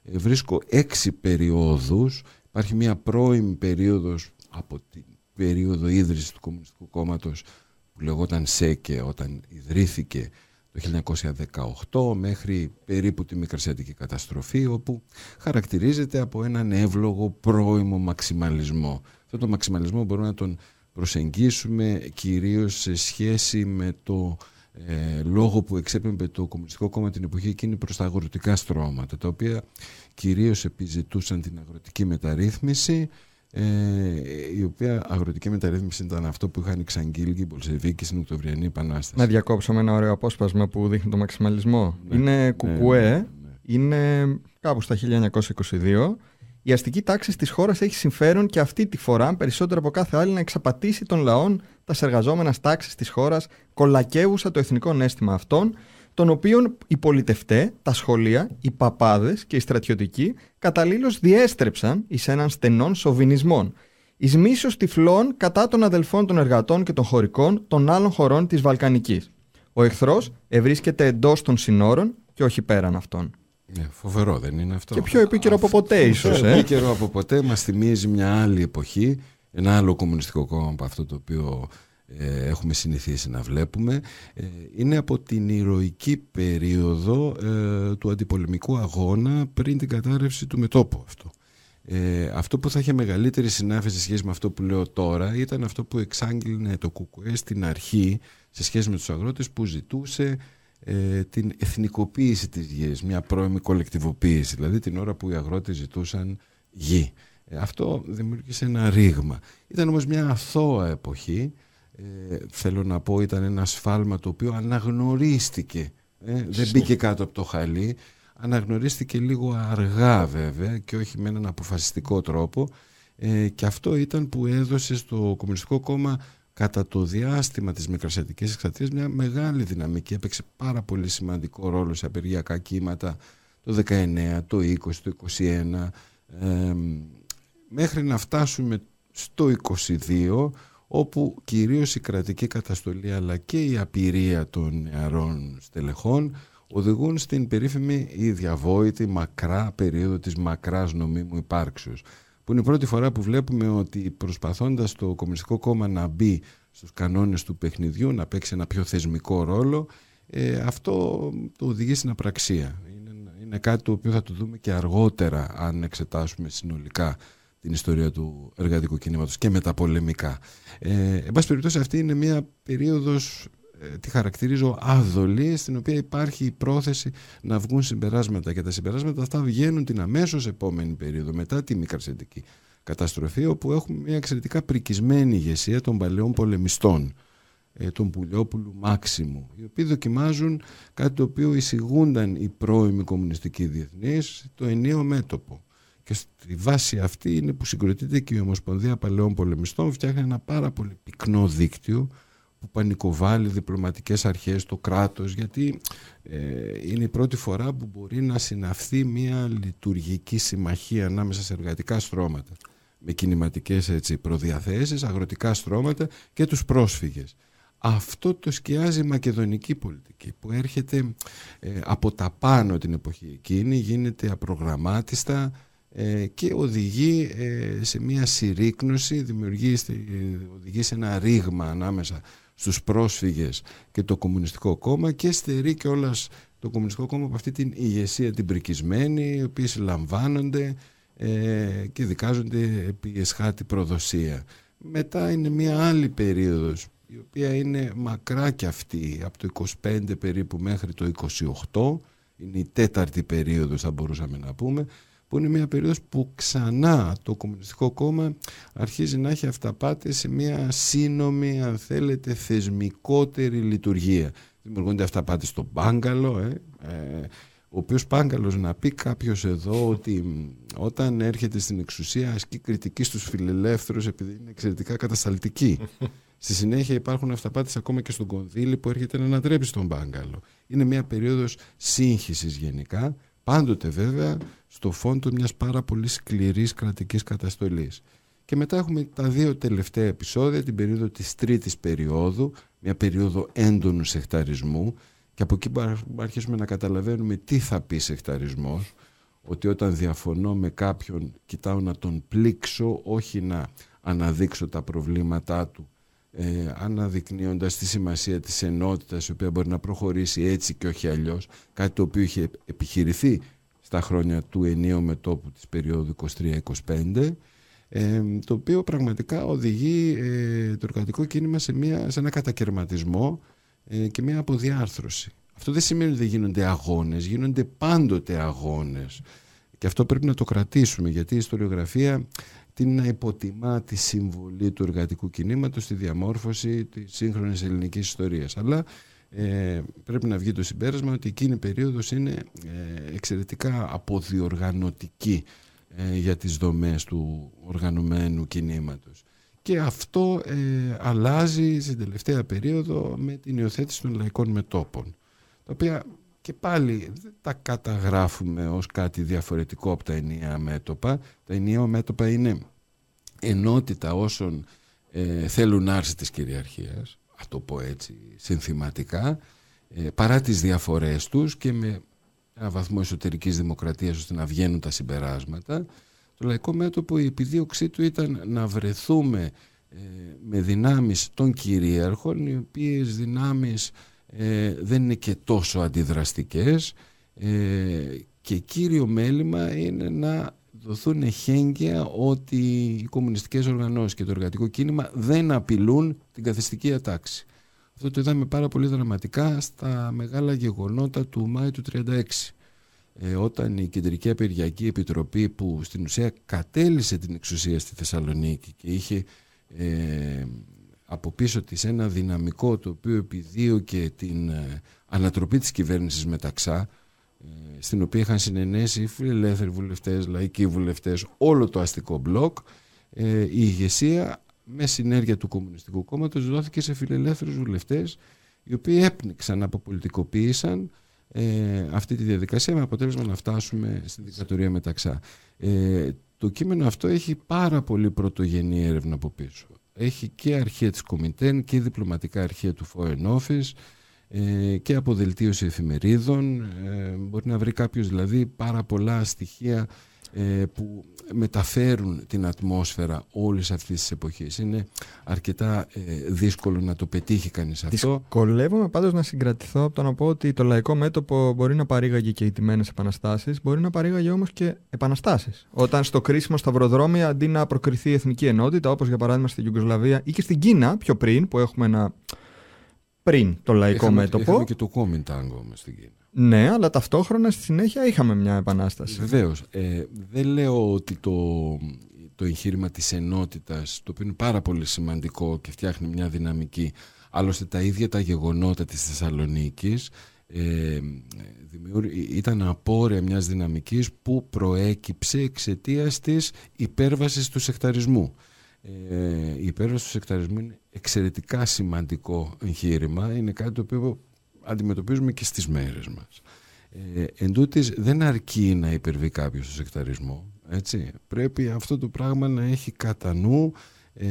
ε, βρίσκω έξι περιόδους, υπάρχει μια πρώιμη περίοδος από την περίοδο ίδρυσης του Κομμουνιστικού Κόμματος που λεγόταν ΣΕΚΕ όταν ιδρύθηκε το 1918 μέχρι περίπου τη Μικρασιατική καταστροφή όπου χαρακτηρίζεται από έναν εύλογο πρώιμο μαξιμαλισμό. Αυτό το μαξιμαλισμό μπορούμε να τον προσεγγίσουμε κυρίως σε σχέση με το ε, λόγο που εξέπεμπε το Κομμουνιστικό Κόμμα την εποχή εκείνη προς τα αγροτικά στρώματα τα οποία κυρίως επιζητούσαν την αγροτική μεταρρύθμιση ε, η οποία αγροτική μεταρρύθμιση ήταν αυτό που είχαν εξαγγείλει και οι Πολσεβίκοι στην Οκτωβριανή Επανάσταση. Να διακόψω με ένα ωραίο απόσπασμα που δείχνει το μαξιμαλισμό. Ναι, είναι ναι, κουκουέ, ναι, ναι. είναι κάπου στα 1922. Η αστική τάξη της χώρας έχει συμφέρον και αυτή τη φορά, περισσότερο από κάθε άλλη, να εξαπατήσει των λαών τα εργαζόμενα τάξη της χώρας, κολακεύουσα το εθνικό νέστημα αυτών, των οποίων οι πολιτευτέ, τα σχολεία, οι παπάδες και οι στρατιωτικοί καταλήλως διέστρεψαν εις έναν στενών σοβινισμών. Εις μίσος τυφλών κατά των αδελφών των εργατών και των χωρικών των άλλων χωρών της Βαλκανικής. Ο εχθρός ευρίσκεται εντός των συνόρων και όχι πέραν αυτών. Ναι, φοβερό δεν είναι αυτό. Και πιο επίκαιρο από ποτέ, ίσως. Πιο Ε; επίκαιρο από ποτέ μας θυμίζει μια άλλη εποχή, ένα άλλο κομμουνιστικό κόμμα από αυτό το οποίο ε, έχουμε συνηθίσει να βλέπουμε. Ε, είναι από την ηρωική περίοδο ε, του αντιπολεμικού αγώνα πριν την κατάρρευση του μετόπου αυτό. Ε, αυτό που θα είχε μεγαλύτερη συνάφεια σε σχέση με αυτό που λέω τώρα ήταν αυτό που εξάγγειλε το ΚΚΕ στην αρχή σε σχέση με τους αγρότες που ζητούσε ε, την εθνικοποίηση της γης, μια πρώιμη κολεκτιβοποίηση, δηλαδή την ώρα που οι αγρότες ζητούσαν γη. Ε, αυτό δημιούργησε ένα ρήγμα. Ήταν όμως μια αθώα εποχή, ε, θέλω να πω ήταν ένα σφάλμα το οποίο αναγνωρίστηκε, ε, δεν μπήκε κάτω από το χαλί, αναγνωρίστηκε λίγο αργά βέβαια και όχι με έναν αποφασιστικό τρόπο. Ε, και αυτό ήταν που έδωσε στο Κομμουνιστικό Κόμμα κατά το διάστημα της Μικρασιατικής Εξαρτίας μια μεγάλη δυναμική. Έπαιξε πάρα πολύ σημαντικό ρόλο σε απεργιακά κύματα το 19, το 20, το 21 ε, μέχρι να φτάσουμε στο 22 όπου κυρίως η κρατική καταστολή αλλά και η απειρία των νεαρών στελεχών οδηγούν στην περίφημη ή διαβόητη μακρά περίοδο της μακράς νομίμου υπάρξεως που είναι η πρώτη φορά που βλέπουμε ότι προσπαθώντας το Κομμουνιστικό Κόμμα να μπει στους κανόνες του παιχνιδιού, να παίξει ένα πιο θεσμικό ρόλο, ε, αυτό το οδηγεί στην απραξία. Είναι, είναι κάτι το οποίο θα το δούμε και αργότερα αν εξετάσουμε συνολικά την ιστορία του εργατικού κινήματος και μεταπολεμικά. Ε, εν πάση περιπτώσει αυτή είναι μια περίοδος ε, τη χαρακτηρίζω άδολη στην οποία υπάρχει η πρόθεση να βγουν συμπεράσματα και τα συμπεράσματα αυτά βγαίνουν την αμέσως επόμενη περίοδο μετά τη μικρασιατική καταστροφή όπου έχουμε μια εξαιρετικά πρικισμένη ηγεσία των παλαιών πολεμιστών ε, τον Πουλιόπουλου Μάξιμου οι οποίοι δοκιμάζουν κάτι το οποίο εισηγούνταν οι πρώιμοι κομμουνιστικοί διεθνείς το ενίο μέτωπο και στη βάση αυτή είναι που συγκροτείται και η Ομοσπονδία Παλαιών Πολεμιστών φτιάχνει ένα πάρα πολύ πυκνό δίκτυο που πανικοβάλλει διπλωματικές αρχές, το κράτος, γιατί ε, είναι η πρώτη φορά που μπορεί να συναυθεί μια λειτουργική συμμαχία ανάμεσα σε εργατικά στρώματα με κινηματικές έτσι, προδιαθέσεις, αγροτικά στρώματα και τους πρόσφυγες. Αυτό το σκιάζει η μακεδονική πολιτική που έρχεται ε, από τα πάνω την εποχή εκείνη, γίνεται απρογραμμάτιστα ε, και οδηγεί ε, σε μια συρρήκνωση, δημιουργεί, οδηγεί σε ένα ρήγμα ανάμεσα στους πρόσφυγες και το Κομμουνιστικό Κόμμα και στερεί και το Κομμουνιστικό Κόμμα από αυτή την ηγεσία την πρικισμένη, οι οποίες λαμβάνονται ε, και δικάζονται επί εσχάτη προδοσία. Μετά είναι μια άλλη περίοδος η οποία είναι μακρά και αυτή από το 25 περίπου μέχρι το 28 είναι η τέταρτη περίοδος θα μπορούσαμε να πούμε που είναι μια περίοδος που ξανά το Κομμουνιστικό Κόμμα αρχίζει να έχει αυταπάτες σε μια σύνομη, αν θέλετε, θεσμικότερη λειτουργία. Δημιουργούνται αυταπάτες στο Μπάγκαλο, ε, ε, ο οποίος Πάγκαλος να πει κάποιος εδώ ότι όταν έρχεται στην εξουσία ασκεί κριτική στους φιλελεύθερους επειδή είναι εξαιρετικά κατασταλτικοί. Στη συνέχεια υπάρχουν αυταπάτες ακόμα και στον Κονδύλι που έρχεται να ανατρέψει τον Πάγκαλο. Είναι μια περίοδος σύγχυσης γενικά Πάντοτε βέβαια στο φόντο μιας πάρα πολύ σκληρής κρατικής καταστολής. Και μετά έχουμε τα δύο τελευταία επεισόδια, την περίοδο της τρίτης περίοδου, μια περίοδο έντονου σεχταρισμού και από εκεί αρχίσουμε να καταλαβαίνουμε τι θα πει σεχταρισμός, ότι όταν διαφωνώ με κάποιον κοιτάω να τον πλήξω, όχι να αναδείξω τα προβλήματά του ε, αναδεικνύοντας τη σημασία της ενότητας η οποία μπορεί να προχωρήσει έτσι και όχι αλλιώς κάτι το οποίο είχε επιχειρηθεί στα χρόνια του ενίου μετόπου της περίοδου 23-25 ε, το οποίο πραγματικά οδηγεί ε, το εργατικό κίνημα σε, μια, σε ένα κατακαιρματισμό ε, και μια αποδιάρθρωση. Αυτό δεν σημαίνει ότι δεν γίνονται αγώνες, γίνονται πάντοτε αγώνες Και αυτό πρέπει να το κρατήσουμε γιατί η ιστοριογραφία την να υποτιμά τη συμβολή του εργατικού κινήματος στη διαμόρφωση της σύγχρονης ελληνικής ιστορίας. Αλλά ε, πρέπει να βγει το συμπέρασμα ότι εκείνη η περίοδος είναι ε, εξαιρετικά αποδιοργανωτική ε, για τις δομές του οργανωμένου κινήματος. Και αυτό ε, αλλάζει στην τελευταία περίοδο με την υιοθέτηση των λαϊκών μετόπων, τα οποία και πάλι δεν τα καταγράφουμε ως κάτι διαφορετικό από τα ενιαία μέτωπα. Τα ενιαία μέτωπα είναι ενότητα όσων ε, θέλουν άρση της κυριαρχίας, ας το πω έτσι συνθηματικά, ε, παρά τις διαφορές τους και με ένα βαθμό εσωτερικής δημοκρατίας ώστε να βγαίνουν τα συμπεράσματα. Το λαϊκό μέτωπο η επιδίωξή του ήταν να βρεθούμε ε, με δυνάμεις των κυρίαρχων, οι οποίες δυνάμεις ε, δεν είναι και τόσο αντιδραστικές ε, και κύριο μέλημα είναι να δοθούν εχέγγυα ότι οι κομμουνιστικές οργανώσεις και το εργατικό κίνημα δεν απειλούν την καθιστική ατάξη. Αυτό το είδαμε πάρα πολύ δραματικά στα μεγάλα γεγονότα του Μάη του 1936 ε, όταν η Κεντρική Απεργιακή Επιτροπή που στην ουσία κατέλησε την εξουσία στη Θεσσαλονίκη και είχε ε, από πίσω της ένα δυναμικό το οποίο επιδίωκε την ε, ανατροπή της κυβέρνησης μεταξά ε, στην οποία είχαν συνενέσει φιλελεύθεροι βουλευτές, λαϊκοί βουλευτές, όλο το αστικό μπλοκ. Ε, η ηγεσία με συνέργεια του Κομμουνιστικού Κόμματος δόθηκε σε φιλελεύθερους βουλευτές οι οποίοι έπνιξαν, αποπολιτικοποίησαν ε, αυτή τη διαδικασία με αποτέλεσμα να φτάσουμε στην δικτατορία μεταξά. Ε, το κείμενο αυτό έχει πάρα πολύ πρωτογενή έρευνα από πίσω. Έχει και αρχεία της Κομιτέν και διπλωματικά αρχεία του Foreign Office ε, και αποδελτίωση εφημερίδων. Ε, μπορεί να βρει κάποιος δηλαδή πάρα πολλά στοιχεία ε, που μεταφέρουν την ατμόσφαιρα όλης αυτής της εποχής. Είναι αρκετά δύσκολο να το πετύχει κανείς αυτό. Δυσκολεύομαι πάντως να συγκρατηθώ από το να πω ότι το λαϊκό μέτωπο μπορεί να παρήγαγε και οι τιμένες επαναστάσεις, μπορεί να παρήγαγε όμως και επαναστάσεις. Όταν στο κρίσιμο σταυροδρόμι αντί να προκριθεί η εθνική ενότητα, όπως για παράδειγμα στην Ιουγκοσλαβία ή και στην Κίνα πιο πριν, που έχουμε ένα πριν το λαϊκό μέτωπο. Είχαμε και το Κόμιντάγκο όμως στην Κίνα. Ναι, αλλά ταυτόχρονα στη συνέχεια είχαμε μια επανάσταση. Βεβαίως. Ε, δεν λέω ότι το, το εγχείρημα της ενότητας, το οποίο είναι πάρα πολύ σημαντικό και φτιάχνει μια δυναμική, άλλωστε τα ίδια τα γεγονότα της Θεσσαλονίκης ε, ήταν απόρρια μιας δυναμικής που προέκυψε εξαιτίας της υπέρβασης του σεκταρισμού. Ε, η υπέρβαση του σεκταρισμού είναι εξαιρετικά σημαντικό εγχείρημα, είναι κάτι το οποίο αντιμετωπίζουμε και στις μέρες μας. Ε, εν τούτης, δεν αρκεί να υπερβεί κάποιος το σεκταρισμό. Έτσι. Πρέπει αυτό το πράγμα να έχει κατά νου ε,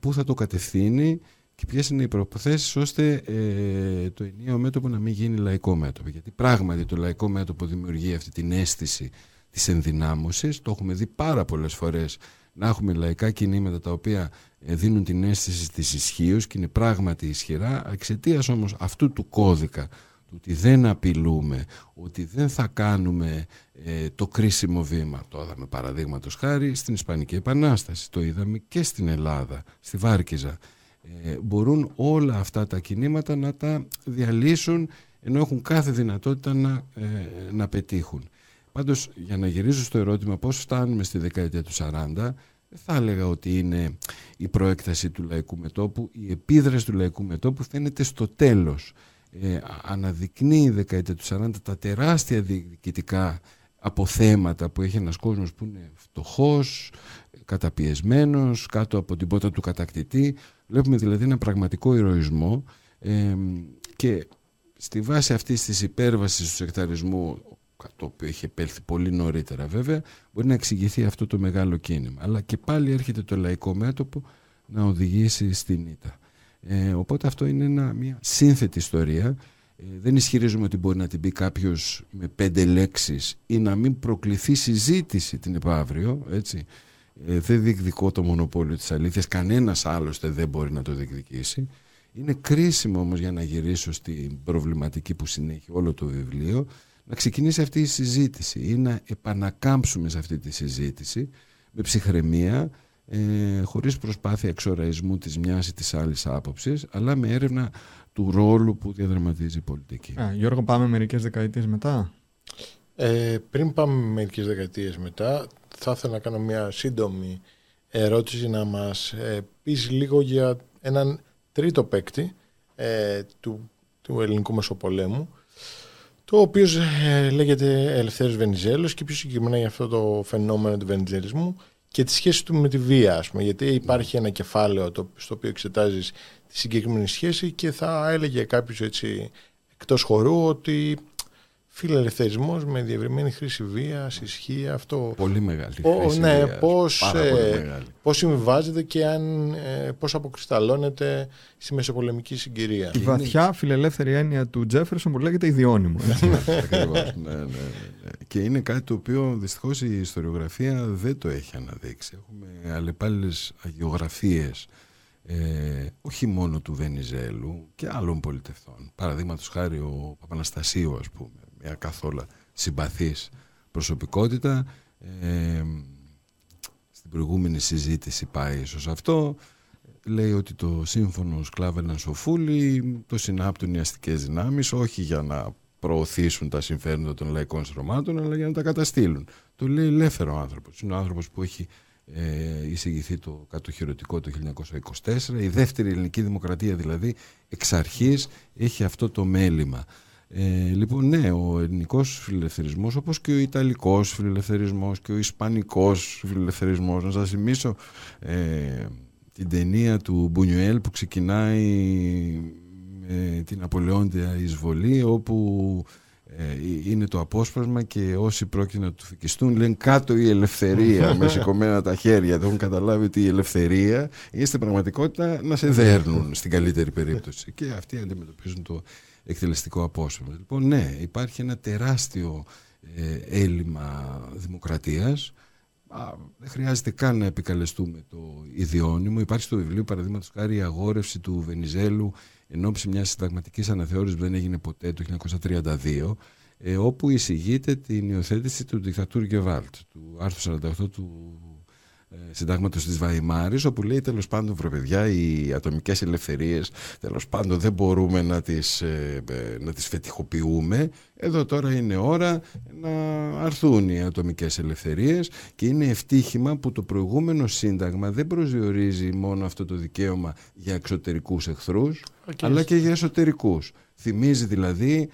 πού θα το κατευθύνει και ποιες είναι οι προποθέσει ώστε ε, το ενιαίο μέτωπο να μην γίνει λαϊκό μέτωπο. Γιατί πράγματι το λαϊκό μέτωπο δημιουργεί αυτή την αίσθηση της ενδυνάμωσης. Το έχουμε δει πάρα πολλές φορές να έχουμε λαϊκά κινήματα τα οποία ε, δίνουν την αίσθηση της ισχύως και είναι πράγματι ισχυρά εξαιτίας όμως αυτού του κώδικα του ότι δεν απειλούμε, ότι δεν θα κάνουμε ε, το κρίσιμο βήμα. Το είδαμε παραδείγματος χάρη στην Ισπανική Επανάσταση, το είδαμε και στην Ελλάδα, στη Βάρκιζα. Ε, μπορούν όλα αυτά τα κινήματα να τα διαλύσουν ενώ έχουν κάθε δυνατότητα να, να πετύχουν. Πάντως για να γυρίσω στο ερώτημα πώς φτάνουμε στη δεκαετία του 40 δεν θα έλεγα ότι είναι η προέκταση του λαϊκού μετόπου η επίδραση του λαϊκού μετόπου φαίνεται στο τέλος ε, αναδεικνύει η δεκαετία του 40 τα τεράστια διοικητικά αποθέματα που έχει ένας κόσμος που είναι φτωχός, καταπιεσμένος, κάτω από την πότα του κατακτητή. Βλέπουμε δηλαδή ένα πραγματικό ηρωισμό ε, και στη βάση αυτής της υπέρβασης του σεκταρισμού το οποίο είχε επέλθει πολύ νωρίτερα βέβαια, μπορεί να εξηγηθεί αυτό το μεγάλο κίνημα. Αλλά και πάλι έρχεται το λαϊκό μέτωπο να οδηγήσει στην ήττα. Ε, οπότε αυτό είναι ένα, μια σύνθετη ιστορία. Ε, δεν ισχυρίζουμε ότι μπορεί να την πει κάποιος με πέντε λέξεις ή να μην προκληθεί συζήτηση την επαύριο. Έτσι. Ε, δεν διεκδικώ το μονοπόλιο της αλήθειας, κανένας άλλωστε δεν μπορεί να το διεκδικήσει. Είναι κρίσιμο όμως για να γυρίσω στην προβληματική που συνέχει όλο το βιβλίο να ξεκινήσει αυτή η συζήτηση ή να επανακάμψουμε σε αυτή τη συζήτηση με ψυχραιμία, ε, χωρίς προσπάθεια εξοραϊσμού της μιας ή της άλλης άποψης, αλλά με έρευνα του ρόλου που διαδραματίζει η πολιτική. Α, Γιώργο, πάμε μερικές δεκαετίες μετά; Ε, πριν πάμε μερικές δεκαετίες μετά, θα ήθελα να κάνω μια σύντομη ερώτηση να μας ε, πεις λίγο για έναν τρίτο παίκτη ε, του, του ελληνικού Μεσοπολέμου το οποίος ε, λέγεται Ελευθέρος Βενιζέλος και πιο συγκεκριμένα για αυτό το φαινόμενο του βενιζελισμού και τη σχέση του με τη βία, ας πούμε, γιατί υπάρχει ένα κεφάλαιο το, στο οποίο εξετάζεις τη συγκεκριμένη σχέση και θα έλεγε κάποιος έτσι εκτός χορού ότι φιλελευθερισμός με διευρυμένη χρήση βίας ισχύει αυτό. Πολύ μεγάλη χρήση ναι, βίας. Πώς, ε, πώς συμβιβάζεται και αν, ε, πώς αποκρισταλώνεται στη μεσοπολεμική συγκυρία. Η βαθιά φιλελεύθερη έννοια του Τζέφερσον που λέγεται ιδιώνυμο. Ακριβώς, ναι, ναι, ναι, ναι. Και είναι κάτι το οποίο δυστυχώς η ιστοριογραφία δεν το έχει αναδείξει. Έχουμε αλλεπάλληλες αγιογραφίες ε, όχι μόνο του Βενιζέλου και άλλων πολιτευτών. Παραδείγματος χάρη ο Παπαναστασίου, ας πούμε, μια καθόλου συμπαθής προσωπικότητα. Ε, στην προηγούμενη συζήτηση πάει ίσως αυτό. Λέει ότι το σύμφωνο Σκλάβελαν Σοφούλη το συνάπτουν οι αστικές δυνάμεις όχι για να προωθήσουν τα συμφέροντα των λαϊκών στρωμάτων αλλά για να τα καταστήλουν. Το λέει ελεύθερο άνθρωπος. Είναι ο άνθρωπος που έχει ε, εισηγηθεί το κατοχυρωτικό το 1924. Η δεύτερη ελληνική δημοκρατία δηλαδή εξ αρχής έχει αυτό το μέλημα. Ε, λοιπόν, ναι, ο ελληνικός φιλελευθερισμός όπως και ο ιταλικός φιλελευθερισμός και ο ισπανικός φιλελευθερισμός. Να σας θυμίσω ε, την ταινία του Μπουνιουέλ που ξεκινάει με την Απολεόντια εισβολή όπου ε, είναι το απόσπασμα και όσοι πρόκειται να του φυκιστούν λένε κάτω η ελευθερία με σηκωμένα τα χέρια. Δεν έχουν καταλάβει ότι η ελευθερία είναι στην πραγματικότητα να σε δέρνουν στην καλύτερη περίπτωση. Και αυτοί αντιμετωπίζουν το εκτελεστικό απόσπασμα. Λοιπόν, ναι, υπάρχει ένα τεράστιο ε, έλλειμμα δημοκρατίας. δεν χρειάζεται καν να επικαλεστούμε το ιδιώνυμο. Υπάρχει στο βιβλίο, παραδείγματος χάρη, η αγόρευση του Βενιζέλου εν ώψη μιας συνταγματικής αναθεώρησης που δεν έγινε ποτέ το 1932, ε, όπου εισηγείται την υιοθέτηση του δικτατούρ Γεβάλτ, του άρθρου 48 του ε, συντάγματος της Βαϊμάρης όπου λέει τέλος πάντων βρε παιδιά οι ατομικές ελευθερίες τέλος πάντων δεν μπορούμε να τις, ε, ε, να τις φετιχοποιούμε. Εδώ τώρα είναι ώρα να αρθούν οι ατομικές ελευθερίες και είναι ευτύχημα που το προηγούμενο σύνταγμα δεν προσδιορίζει μόνο αυτό το δικαίωμα για εξωτερικούς εχθρούς αλλά και για εσωτερικούς. Θυμίζει δηλαδή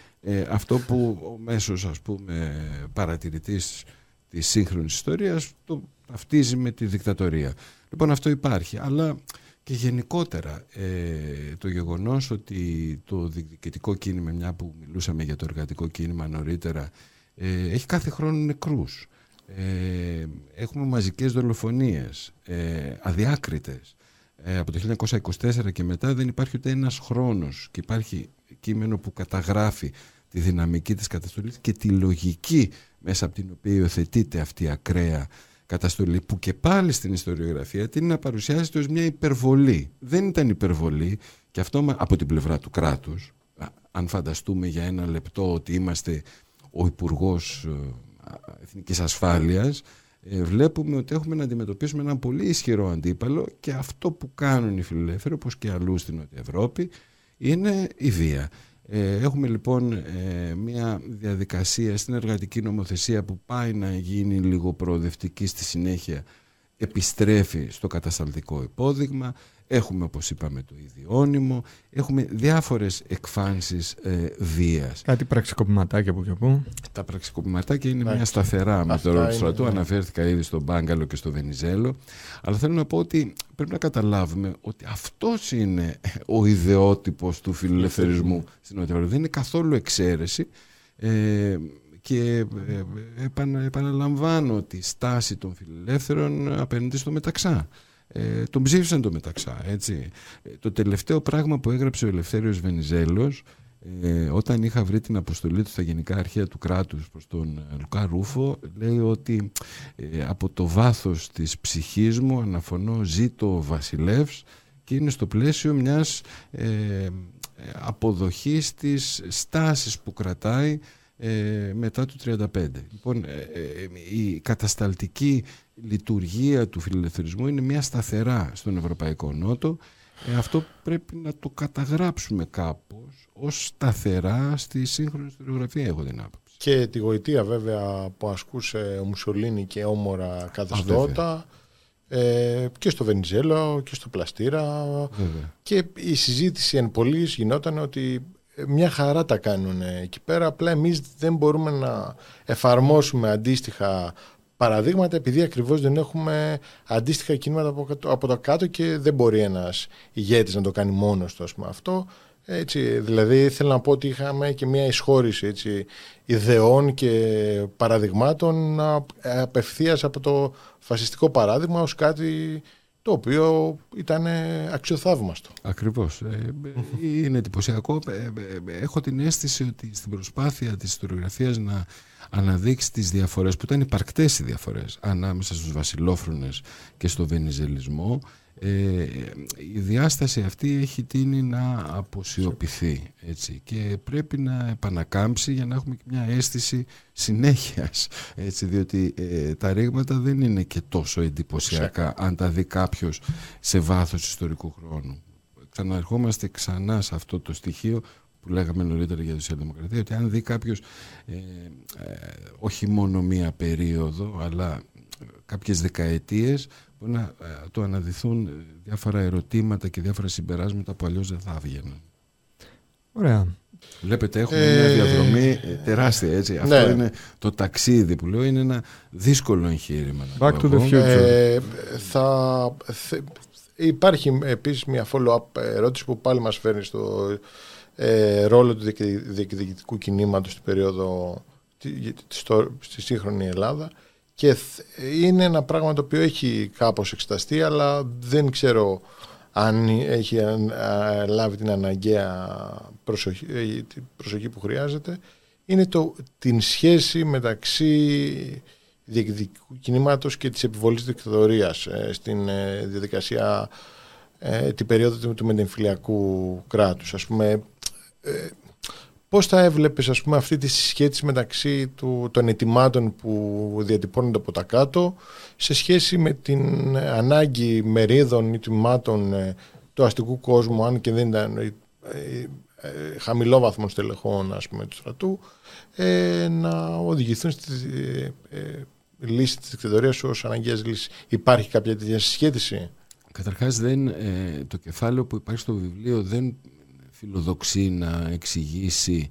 αυτό που ο μέσος ας πούμε παρατηρητής της σύγχρονης ιστορίας το ταυτίζει με τη δικτατορία. Λοιπόν αυτό υπάρχει, αλλά και γενικότερα ε, το γεγονός ότι το διοικητικό κίνημα, μια που μιλούσαμε για το εργατικό κίνημα νωρίτερα, ε, έχει κάθε χρόνο νεκρούς. Ε, έχουμε μαζικές δολοφονίες, ε, αδιάκριτες. Ε, από το 1924 και μετά δεν υπάρχει ούτε ένας χρόνος και υπάρχει κείμενο που καταγράφει τη δυναμική της καταστολής και τη λογική μέσα από την οποία υιοθετείται αυτή η ακραία καταστολή που και πάλι στην ιστοριογραφία την να παρουσιάζεται ως μια υπερβολή. Δεν ήταν υπερβολή και αυτό από την πλευρά του κράτους. Αν φανταστούμε για ένα λεπτό ότι είμαστε ο υπουργός ε, Εθνικής Ασφάλειας ε, βλέπουμε ότι έχουμε να αντιμετωπίσουμε ένα πολύ ισχυρό αντίπαλο και αυτό που κάνουν οι φιλελεύθεροι όπως και αλλού στην Νότια Ευρώπη είναι η βία. Ε, έχουμε λοιπόν ε, μια διαδικασία στην εργατική νομοθεσία που πάει να γίνει λίγο προοδευτική στη συνέχεια επιστρέφει στο κατασταλτικό υπόδειγμα έχουμε όπως είπαμε το ιδιώνυμο. Έχουμε διάφορες εκφάνσεις ε, βίας. Κάτι πραξικοπηματάκια που και που Τα πραξικοπηματάκια είναι μια σταθερά με το ρόλο του στρατού ναι. αναφέρθηκα ήδη στον Μπάγκαλο και στο Βενιζέλο. Αλλά θέλω να πω ότι πρέπει να καταλάβουμε ότι αυτός είναι ο ιδεότυπος του φιλελευθερισμού στην Νότια Δεν είναι καθόλου εξαίρεση. Ε, και ε, επαναλαμβάνω τη στάση των φιλελεύθερων απέναντι στο μεταξά. Ε, τον ψήφισαν το μεταξά. Έτσι. Ε, το τελευταίο πράγμα που έγραψε ο Ελευθέριος Βενιζέλος ε, όταν είχα βρει την αποστολή του στα Γενικά Αρχαία του Κράτους προς τον ε, Λουκά Ρούφο λέει ότι ε, από το βάθος της ψυχής μου αναφωνώ ζήτω ο Βασιλεύς και είναι στο πλαίσιο μιας ε, αποδοχής της στάσης που κρατάει ε, μετά το 1935. Λοιπόν, ε, ε, η κατασταλτική λειτουργία του φιλελευθερισμού είναι μια σταθερά στον Ευρωπαϊκό Νότο. Ε, αυτό πρέπει να το καταγράψουμε κάπως ως σταθερά στη σύγχρονη ιστοριογραφία έχω την άποψη. Και τη γοητεία βέβαια που ασκούσε ο Μουσολίνη και όμορα καθεστώτα ε, και στο Βενιζέλο και στο Πλαστήρα. Και η συζήτηση εν πολλής γινόταν ότι μια χαρά τα κάνουν εκεί πέρα. Απλά εμείς δεν μπορούμε να εφαρμόσουμε αντίστοιχα παραδείγματα επειδή ακριβώς δεν έχουμε αντίστοιχα κινήματα από, από το κάτω και δεν μπορεί ένας ηγέτης να το κάνει μόνος του αυτό. Έτσι, δηλαδή θέλω να πω ότι είχαμε και μια εισχώρηση έτσι, ιδεών και παραδειγμάτων απευθείας από το φασιστικό παράδειγμα ως κάτι το οποίο ήταν αξιοθαύμαστο. Ακριβώς. Ε, είναι εντυπωσιακό. Ε, ε, έχω την αίσθηση ότι στην προσπάθεια της ιστοριογραφίας να αναδείξει τις διαφορές που ήταν υπαρκτές οι διαφορές ανάμεσα στους βασιλόφρονες και στο βενιζελισμό ε, η διάσταση αυτή έχει τίνει να αποσιωπηθεί έτσι, και πρέπει να επανακάμψει για να έχουμε και μια αίσθηση συνέχειας έτσι, διότι ε, τα ρήγματα δεν είναι και τόσο εντυπωσιακά αν τα δει κάποιος σε βάθος ιστορικού χρόνου. Ξαναρχόμαστε ξανά σε αυτό το στοιχείο που λέγαμε νωρίτερα για τη Σοσιαλδημοκρατία, ότι αν δει κάποιος ε, όχι μόνο μία περίοδο, αλλά κάποιες δεκαετίες μπορεί να ε, το αναδυθούν διάφορα ερωτήματα και διάφορα συμπεράσματα που αλλιώς δεν θα έβγαιναν. Ωραία. Βλέπετε έχουμε μια ε, διαδρομή ε, τεράστια έτσι. Αυτό ναι. είναι το ταξίδι που λέω είναι ένα δύσκολο εγχείρημα. Back to the future. θα, υπάρχει επίσης μια follow-up ερώτηση που πάλι μας φέρνει στο ρόλο του διεκδικητικού κινήματος στην περίοδο στη σύγχρονη Ελλάδα. Και είναι ένα πράγμα το οποίο έχει κάπως εξεταστεί αλλά δεν ξέρω αν έχει λάβει την αναγκαία προσοχή, ε, προσοχή που χρειάζεται. Είναι το, την σχέση μεταξύ διεκδικικού κινήματος και της επιβολής της δικτατορίας ε, στην ε, διαδικασία την περίοδο του μετεμφυλιακού κράτους. Ας πούμε, Πώς θα έβλεπες ας πούμε αυτή τη σχέση μεταξύ του, των ετοιμάτων που διατυπώνονται από τα κάτω σε σχέση με την ανάγκη μερίδων ετοιμάτων ε, του αστικού κόσμου αν και δεν ήταν ε, ε, χαμηλόβαθμων στελεχών ας πούμε του στρατού να οδηγηθούν στη λύση της δικτατορίας ως αναγκαίας λύση. Υπάρχει κάποια τέτοια συσχέτιση; Καταρχάς δεν, το κεφάλαιο που υπάρχει στο βιβλίο δεν φιλοδοξεί να εξηγήσει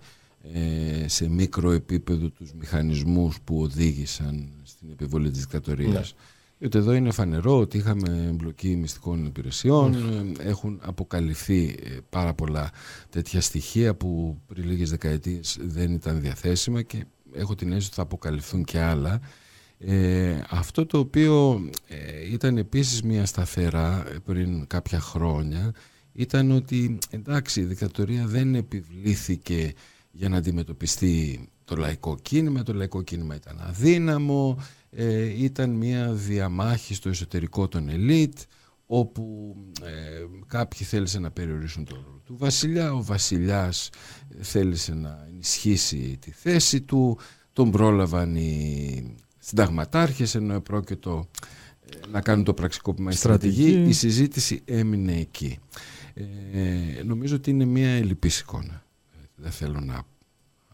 ε, σε μικρό επίπεδο τους μηχανισμούς που οδήγησαν στην επιβολή της δικτατορίας. Ναι. Γιατί εδώ είναι φανερό ότι είχαμε εμπλοκή μυστικών υπηρεσιών, ναι. έχουν αποκαλυφθεί ε, πάρα πολλά τέτοια στοιχεία που πριν λίγες δεκαετίες δεν ήταν διαθέσιμα και έχω την αίσθηση ότι θα αποκαλυφθούν και άλλα. Ε, αυτό το οποίο ε, ήταν επίσης μια σταθερά πριν κάποια χρόνια ήταν ότι εντάξει η δικτατορία δεν επιβλήθηκε για να αντιμετωπιστεί το λαϊκό κίνημα, το λαϊκό κίνημα ήταν αδύναμο, ε, ήταν μια διαμάχη στο εσωτερικό των ελίτ, όπου ε, κάποιοι θέλησαν να περιορίσουν το ρόλο του βασιλιά, ο βασιλιάς θέλησε να ενισχύσει τη θέση του, τον πρόλαβαν οι συνταγματάρχες ενώ επρόκειτο ε, να κάνουν το πραξικόπημα στρατηγή, η συζήτηση έμεινε εκεί. Ε, νομίζω ότι είναι μια ελλειπής εικόνα. Δεν θέλω να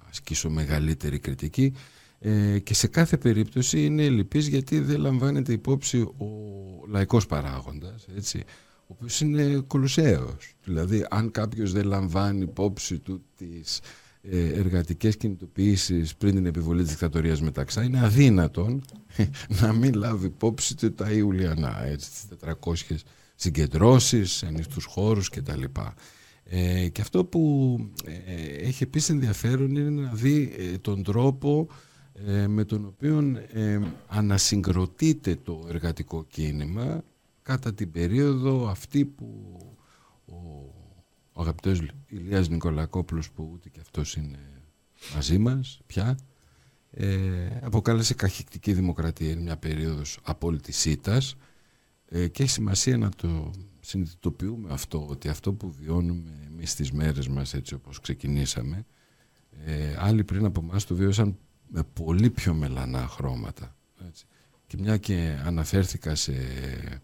ασκήσω μεγαλύτερη κριτική ε, και σε κάθε περίπτωση είναι ελλειπής γιατί δεν λαμβάνεται υπόψη ο λαϊκός παράγοντας, έτσι, ο οποίος είναι κολουσαίος. Δηλαδή, αν κάποιος δεν λαμβάνει υπόψη του τις ε, εργατικές κινητοποιήσεις πριν την επιβολή της δικτατορίας μεταξά, είναι αδύνατον να μην λάβει υπόψη του τα Ιουλιανά, έτσι, τις 400 συγκεντρώσεις, ανοιχτούς χώρους κτλ. Ε, και αυτό που ε, έχει επίσης ενδιαφέρον είναι να δει ε, τον τρόπο ε, με τον οποίο ανασυγκροτείται το εργατικό κίνημα κατά την περίοδο αυτή που ο, ο αγαπητός Ηλίας Νικολακόπουλος που ούτε και αυτός είναι μαζί μας πια ε, αποκάλεσε καχυκτική δημοκρατία είναι μια περίοδος απόλυτης ήττας ε, και έχει σημασία να το συνειδητοποιούμε αυτό, ότι αυτό που βιώνουμε εμείς στις μέρες μας έτσι όπως ξεκινήσαμε, ε, άλλοι πριν από εμάς το βίωσαν με πολύ πιο μελανά χρώματα. Έτσι. Και μια και αναφέρθηκα σε ε,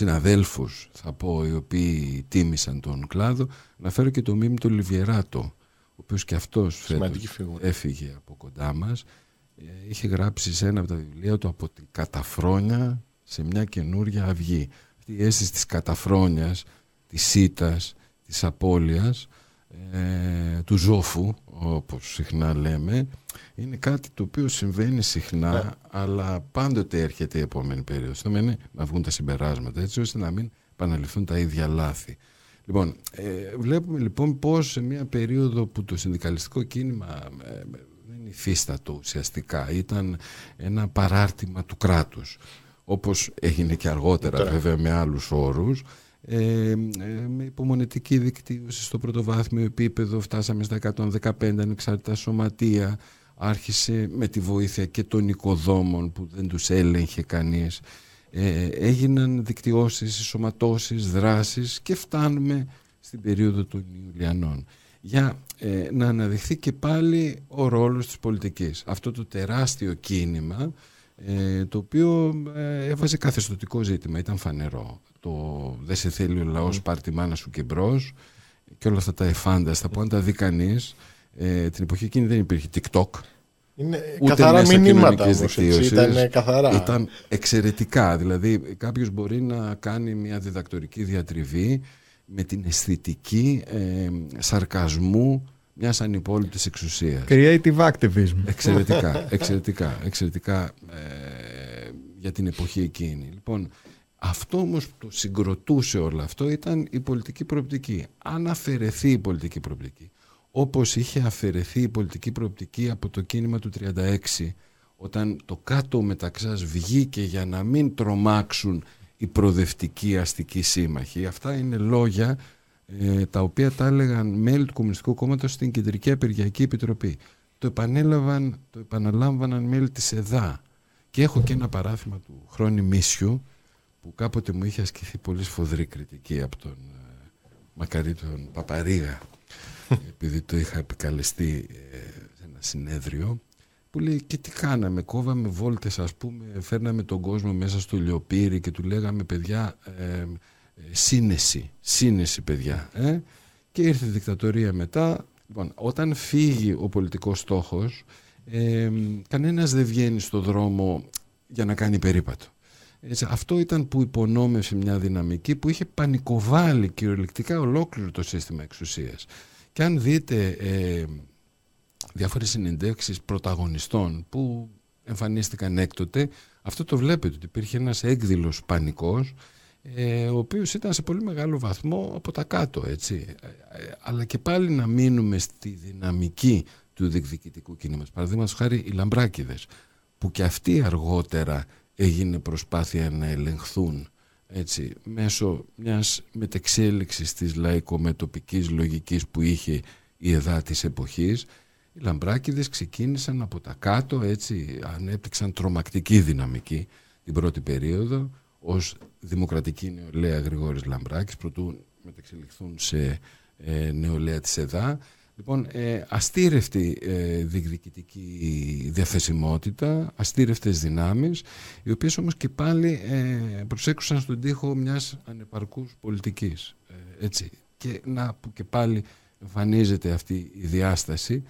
συναδέλφους θα πω οι οποίοι τίμησαν τον κλάδο να φέρω και το μίμη του Λιβιεράτο ο οποίος και αυτός έφυγε από κοντά μας. Ε, είχε γράψει σε ένα από τα βιβλία του από την καταφρόνια σε μια καινούρια αυγή αυτή η αίσθηση της καταφρόνιας της σίτας, της απώλειας ε, του ζώφου όπως συχνά λέμε είναι κάτι το οποίο συμβαίνει συχνά ναι. αλλά πάντοτε έρχεται η επόμενη περίοδος. Το μένει να βγουν τα συμπεράσματα έτσι ώστε να μην επαναληφθούν τα ίδια λάθη. Λοιπόν ε, βλέπουμε λοιπόν πως σε μια περίοδο που το συνδικαλιστικό κίνημα ε, δεν υφίστατο ουσιαστικά ήταν ένα παράρτημα του κράτους όπως έγινε και αργότερα βέβαια με άλλους όρους ε, με υπομονετική δικτύωση στο πρωτοβάθμιο επίπεδο φτάσαμε στα 115 ανεξάρτητα σωματεία άρχισε με τη βοήθεια και των οικοδόμων που δεν τους έλεγχε κανείς ε, έγιναν δικτυώσεις, σωματώσεις, δράσεις και φτάνουμε στην περίοδο των Ιουλιανών για ε, να αναδειχθεί και πάλι ο ρόλος της πολιτικής. Αυτό το τεράστιο κίνημα ε, το οποίο ε, έβαζε καθεστωτικό ζήτημα, ήταν φανερό. Το «Δεν σε θέλει ο λαός, mm. πάρ τη μάνα σου και μπρος και όλα αυτά τα εφάνταστα που αν τα δει κανείς, ε, την εποχή εκείνη δεν υπήρχε TikTok. Είναι ούτε καθαρά μηνύματα όμως, ήταν καθαρά. Ήταν εξαιρετικά, δηλαδή κάποιος μπορεί να κάνει μια διδακτορική διατριβή με την αισθητική ε, σαρκασμού μιας ανυπόληπτη εξουσίας. Creative activism. Εξαιρετικά, εξαιρετικά, εξαιρετικά ε, για την εποχή εκείνη. Λοιπόν, αυτό όμως που το συγκροτούσε όλο αυτό ήταν η πολιτική προοπτική. Αν αφαιρεθεί η πολιτική προοπτική, όπως είχε αφαιρεθεί η πολιτική προοπτική από το κίνημα του 36, όταν το κάτω μεταξάς βγήκε για να μην τρομάξουν οι προοδευτικοί αστικοί σύμμαχοι. Αυτά είναι λόγια ε, τα οποία τα έλεγαν μέλη του Κομμουνιστικού Κόμματος στην Κεντρική Απεργιακή Επιτροπή. Το, επανέλαβαν, το επαναλάμβαναν μέλη της ΕΔΑ. Και έχω και ένα παράθυμα του Χρόνι Μίσιου που κάποτε μου είχε ασκηθεί πολύ σφοδρή κριτική από τον ε, μακαρί τον Παπαρίγα επειδή το είχα επικαλεστεί ε, σε ένα συνέδριο που λέει και τι κάναμε, κόβαμε βόλτες ας πούμε, φέρναμε τον κόσμο μέσα στο λιοπύρι και του λέγαμε παιδιά ε, σύνεση, σύνεση παιδιά. Ε; Και ήρθε η δικτατορία μετά. Λοιπόν, όταν φύγει ο πολιτικός στόχος, ε, κανένας δεν βγαίνει στο δρόμο για να κάνει περίπατο. Έτσι, αυτό ήταν που υπονόμευσε μια δυναμική που είχε πανικοβάλει κυριολεκτικά ολόκληρο το σύστημα εξουσίας. Και αν δείτε ε, διάφορες συνεντεύξεις πρωταγωνιστών που εμφανίστηκαν έκτοτε, αυτό το βλέπετε ότι υπήρχε ένας έκδηλος πανικός ε, ο οποίος ήταν σε πολύ μεγάλο βαθμό από τα κάτω έτσι. Ε, ε, αλλά και πάλι να μείνουμε στη δυναμική του διεκδικητικού κίνηματος. Παραδείγματος χάρη οι Λαμπράκηδες που και αυτοί αργότερα έγινε προσπάθεια να ελεγχθούν έτσι, μέσω μιας μετεξέλιξης της λαϊκομετωπικής λογικής που είχε η ΕΔΑ της εποχής οι Λαμπράκηδες ξεκίνησαν από τα κάτω έτσι, ανέπτυξαν τρομακτική δυναμική την πρώτη περίοδο ως δημοκρατική νεολαία Γρηγόρης Λαμπράκης προτού μεταξελιχθούν σε ε, νεολαία της ΕΔΑ. Λοιπόν, ε, αστήρευτη ε, διεκδικητική διαθεσιμότητα, αστήρευτες δυνάμεις, οι οποίες όμως και πάλι ε, προσέξουσαν στον τοίχο μιας ανεπαρκούς πολιτικής. Ε, έτσι. Και να που και πάλι εμφανίζεται αυτή η διάσταση,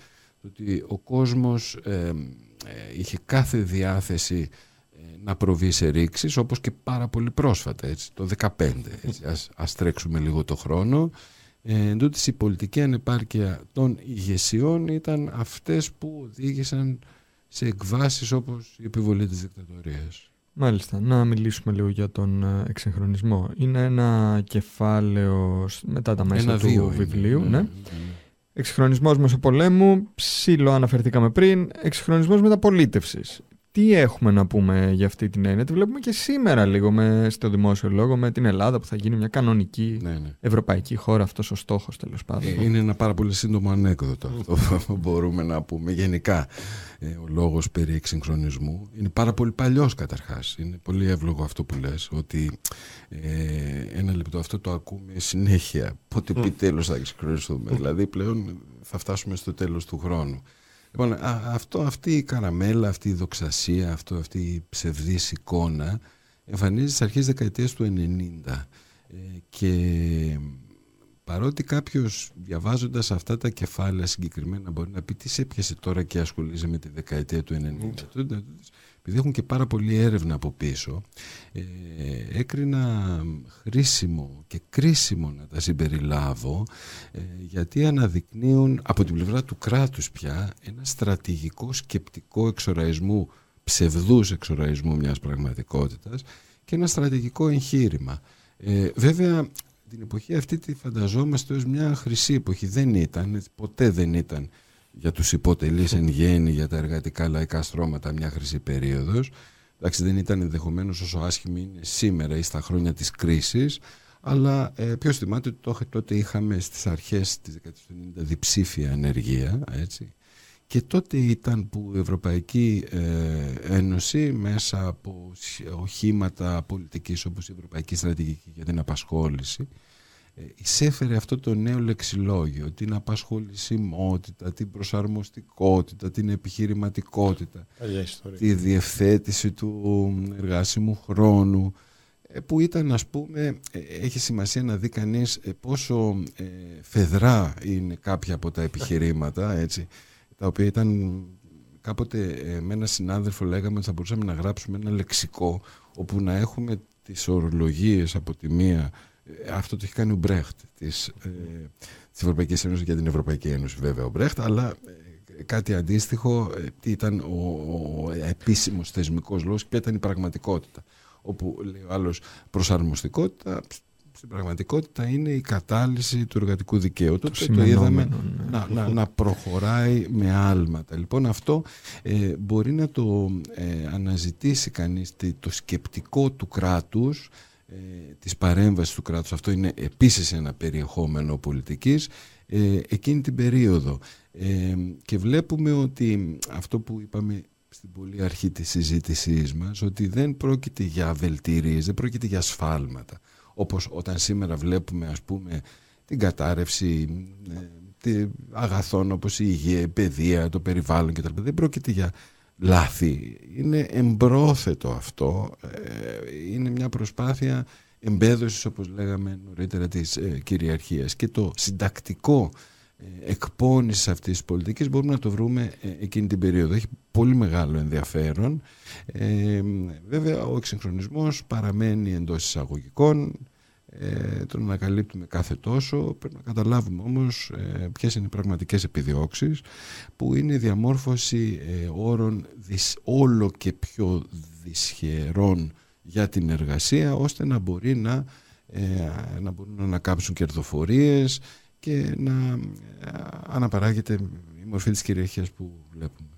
ότι ο κόσμος ε, είχε κάθε διάθεση να προβεί σε ρήξεις όπως και πάρα πολύ πρόσφατα έτσι, το 2015 έτσι, ας, ας τρέξουμε λίγο το χρόνο ε, η πολιτική ανεπάρκεια των ηγεσιών ήταν αυτές που οδήγησαν σε εκβάσεις όπως η επιβολή της δικτατορίας. Μάλιστα, να μιλήσουμε λίγο για τον ε, εξυγχρονισμό. Είναι ένα κεφάλαιο μετά τα μέσα του βιβλίου. Ναι, ναι. ναι. Εξυγχρονισμός μεσοπολέμου, ψήλο αναφερθήκαμε πριν, εξυγχρονισμός μεταπολίτευσης τι έχουμε να πούμε για αυτή την έννοια; Τη βλέπουμε και σήμερα λίγο με, στο δημόσιο λόγο με την Ελλάδα που θα γίνει μια κανονική ναι, ναι. ευρωπαϊκή χώρα. Αυτός ο στόχος τέλος πάντων. Ε, είναι ένα πάρα πολύ σύντομο ανέκδοτο αυτό μπορούμε να πούμε. Γενικά ε, ο λόγος περί εξυγχρονισμού είναι πάρα πολύ παλιός καταρχάς. Είναι πολύ εύλογο αυτό που λες ότι ε, ένα λεπτό αυτό το ακούμε συνέχεια. Πότε επιτέλους θα εξυγχρονιστούμε. δηλαδή πλέον θα φτάσουμε στο τέλος του χρόνου. Λοιπόν, αυτό, αυτή η καραμέλα, αυτή η δοξασία, αυτό, αυτή η ψευδής εικόνα εμφανίζεται στις αρχές δεκαετίας του 90 και παρότι κάποιος διαβάζοντας αυτά τα κεφάλαια συγκεκριμένα μπορεί να πει τι σε έπιασε τώρα και ασχολείσαι με τη δεκαετία του 90 επειδή έχουν και πάρα πολλή έρευνα από πίσω ε, έκρινα χρήσιμο και κρίσιμο να τα συμπεριλάβω ε, γιατί αναδεικνύουν από την πλευρά του κράτους πια ένα στρατηγικό σκεπτικό εξοραϊσμού ψευδούς εξοραϊσμού μιας πραγματικότητας και ένα στρατηγικό εγχείρημα. Ε, βέβαια την εποχή αυτή τη φανταζόμαστε ως μια χρυσή εποχή. Δεν ήταν, ποτέ δεν ήταν για τους υποτελείς εν γέννη, για τα εργατικά λαϊκά στρώματα μια χρυσή περίοδος. Εντάξει δεν ήταν ενδεχομένως όσο άσχημη είναι σήμερα ή στα χρόνια της κρίσης, αλλά ε, ποιος θυμάται ότι τότε είχαμε στις αρχές της δεκαετίας του 90 διψήφια ενεργεία, έτσι, και τότε ήταν που η Ευρωπαϊκή ε, Ένωση μέσα από οχήματα πολιτικής όπως η Ευρωπαϊκή Στρατηγική για την Απασχόληση ε, εισέφερε αυτό το νέο λεξιλόγιο, την απασχολησιμότητα, την προσαρμοστικότητα, την επιχειρηματικότητα, τη διευθέτηση του εργάσιμου χρόνου, ε, που ήταν ας πούμε, έχει σημασία να δει κανείς πόσο φεδρά είναι κάποια από τα επιχειρήματα, έτσι, τα οποία ήταν κάποτε ε, με ένα συνάδελφο λέγαμε ότι θα μπορούσαμε να γράψουμε ένα λεξικό όπου να έχουμε τις ορολογίες από τη μία ε, αυτό το έχει κάνει ο Μπρέχτ της, ε, της Ευρωπαϊκής Ένωσης για την Ευρωπαϊκή Ένωση βέβαια ο Μπρέχτ αλλά ε, κάτι αντίστοιχο ήταν ο, ο επίσημος θεσμικός λόγος και ήταν η πραγματικότητα όπου λέει ο άλλος προσαρμοστικότητα στην πραγματικότητα είναι η κατάλυση του εργατικού δικαίου. Το, το είδαμε ναι. να, να, να, προχωράει με άλματα. Λοιπόν αυτό ε, μπορεί να το ε, αναζητήσει κανείς το σκεπτικό του κράτους ε, της παρέμβασης του κράτους. Αυτό είναι επίσης ένα περιεχόμενο πολιτικής ε, εκείνη την περίοδο. Ε, και βλέπουμε ότι αυτό που είπαμε στην πολύ αρχή της συζήτησής μας ότι δεν πρόκειται για βελτίριες, δεν πρόκειται για σφάλματα όπως όταν σήμερα βλέπουμε ας πούμε την κατάρρευση ε, αγαθών όπως η υγεία, η παιδεία, το περιβάλλον κτλ. Δεν πρόκειται για λάθη. Είναι εμπρόθετο αυτό. Ε, είναι μια προσπάθεια εμπέδωσης όπως λέγαμε νωρίτερα της ε, κυριαρχίας και το συντακτικό εκπόνησης αυτής της πολιτικής μπορούμε να το βρούμε εκείνη την περίοδο. Έχει πολύ μεγάλο ενδιαφέρον. Ε, βέβαια ο εξυγχρονισμός παραμένει εντός εισαγωγικών ε, τον ανακαλύπτουμε κάθε τόσο πρέπει να καταλάβουμε όμως ε, ποιες είναι οι πραγματικές επιδιώξεις που είναι η διαμόρφωση ε, όρων δυσ, όλο και πιο δυσχερών για την εργασία ώστε να μπορεί να, ε, να μπορούν να ανακάψουν κερδοφορίες και να ε, αναπαράγεται η μορφή της κυριαρχίας που βλέπουμε.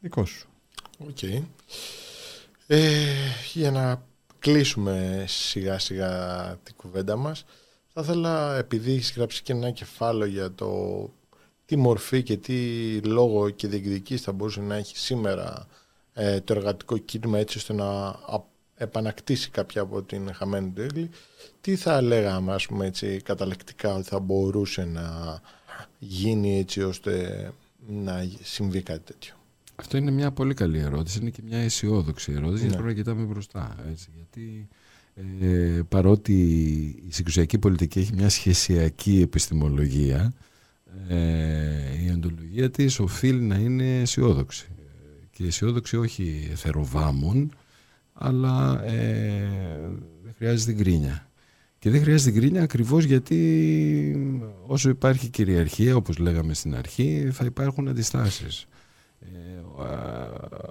Δικό σου. Οκ. Ε, για να κλείσουμε σιγά σιγά την κουβέντα μας θα ήθελα επειδή έχεις γράψει και ένα κεφάλαιο για το τι μορφή και τι λόγο και διεκδικήσεις θα μπορούσε να έχει σήμερα ε, το εργατικό κίνημα έτσι ώστε να επανακτήσει κάποια από την χαμένη του έγκλη τι θα λέγαμε ας πούμε έτσι καταλεκτικά ότι θα μπορούσε να γίνει έτσι ώστε να συμβεί κάτι τέτοιο; Αυτό είναι μια πολύ καλή ερώτηση. Είναι και μια αισιόδοξη ερώτηση, γιατί ναι. πρέπει να κοιτάμε μπροστά. Έτσι, γιατί ε, παρότι η συγκρουσιακή πολιτική έχει μια σχεσιακή επιστημολογία, ε, η αντολογία της οφείλει να είναι αισιόδοξη. Και αισιόδοξη όχι θεροβάμων, αλλά ε, δεν χρειάζεται γκρίνια. Και δεν χρειάζεται γκρίνια ακριβώς γιατί όσο υπάρχει κυριαρχία, όπως λέγαμε στην αρχή, θα υπάρχουν αντιστάσεις. Ε,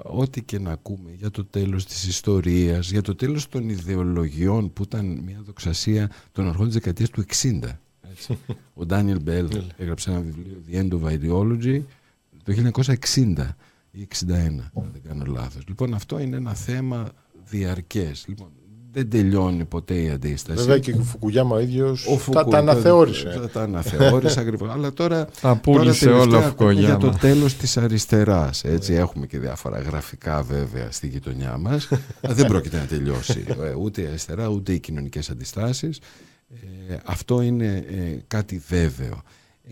ό,τι και να ακούμε για το τέλος της ιστορίας, για το τέλος των ιδεολογιών που ήταν μια δοξασία των αρχών της δεκαετίας του 60. Έτσι. Ο Ντάνιελ Μπέλ έγραψε ένα βιβλίο The End of Ideology το 1960 ή 61, αν δεν κάνω λάθος. Λοιπόν, αυτό είναι ένα θέμα διαρκές. Λοιπόν, δεν τελειώνει ποτέ η αντίσταση. Βέβαια και ο Φουκουγιάμα ο ίδιο τα, τα αναθεώρησε. Τα αναθεώρησε ακριβώς. Αλλά τώρα. Απούλησε όλα ο Για το τέλος της αριστεράς. Έτσι, έχουμε και διάφορα γραφικά βέβαια στη γειτονιά μας. δεν πρόκειται να τελειώσει ε, ούτε η αριστερά ούτε οι κοινωνικές αντιστάσεις. Ε, αυτό είναι ε, κάτι βέβαιο.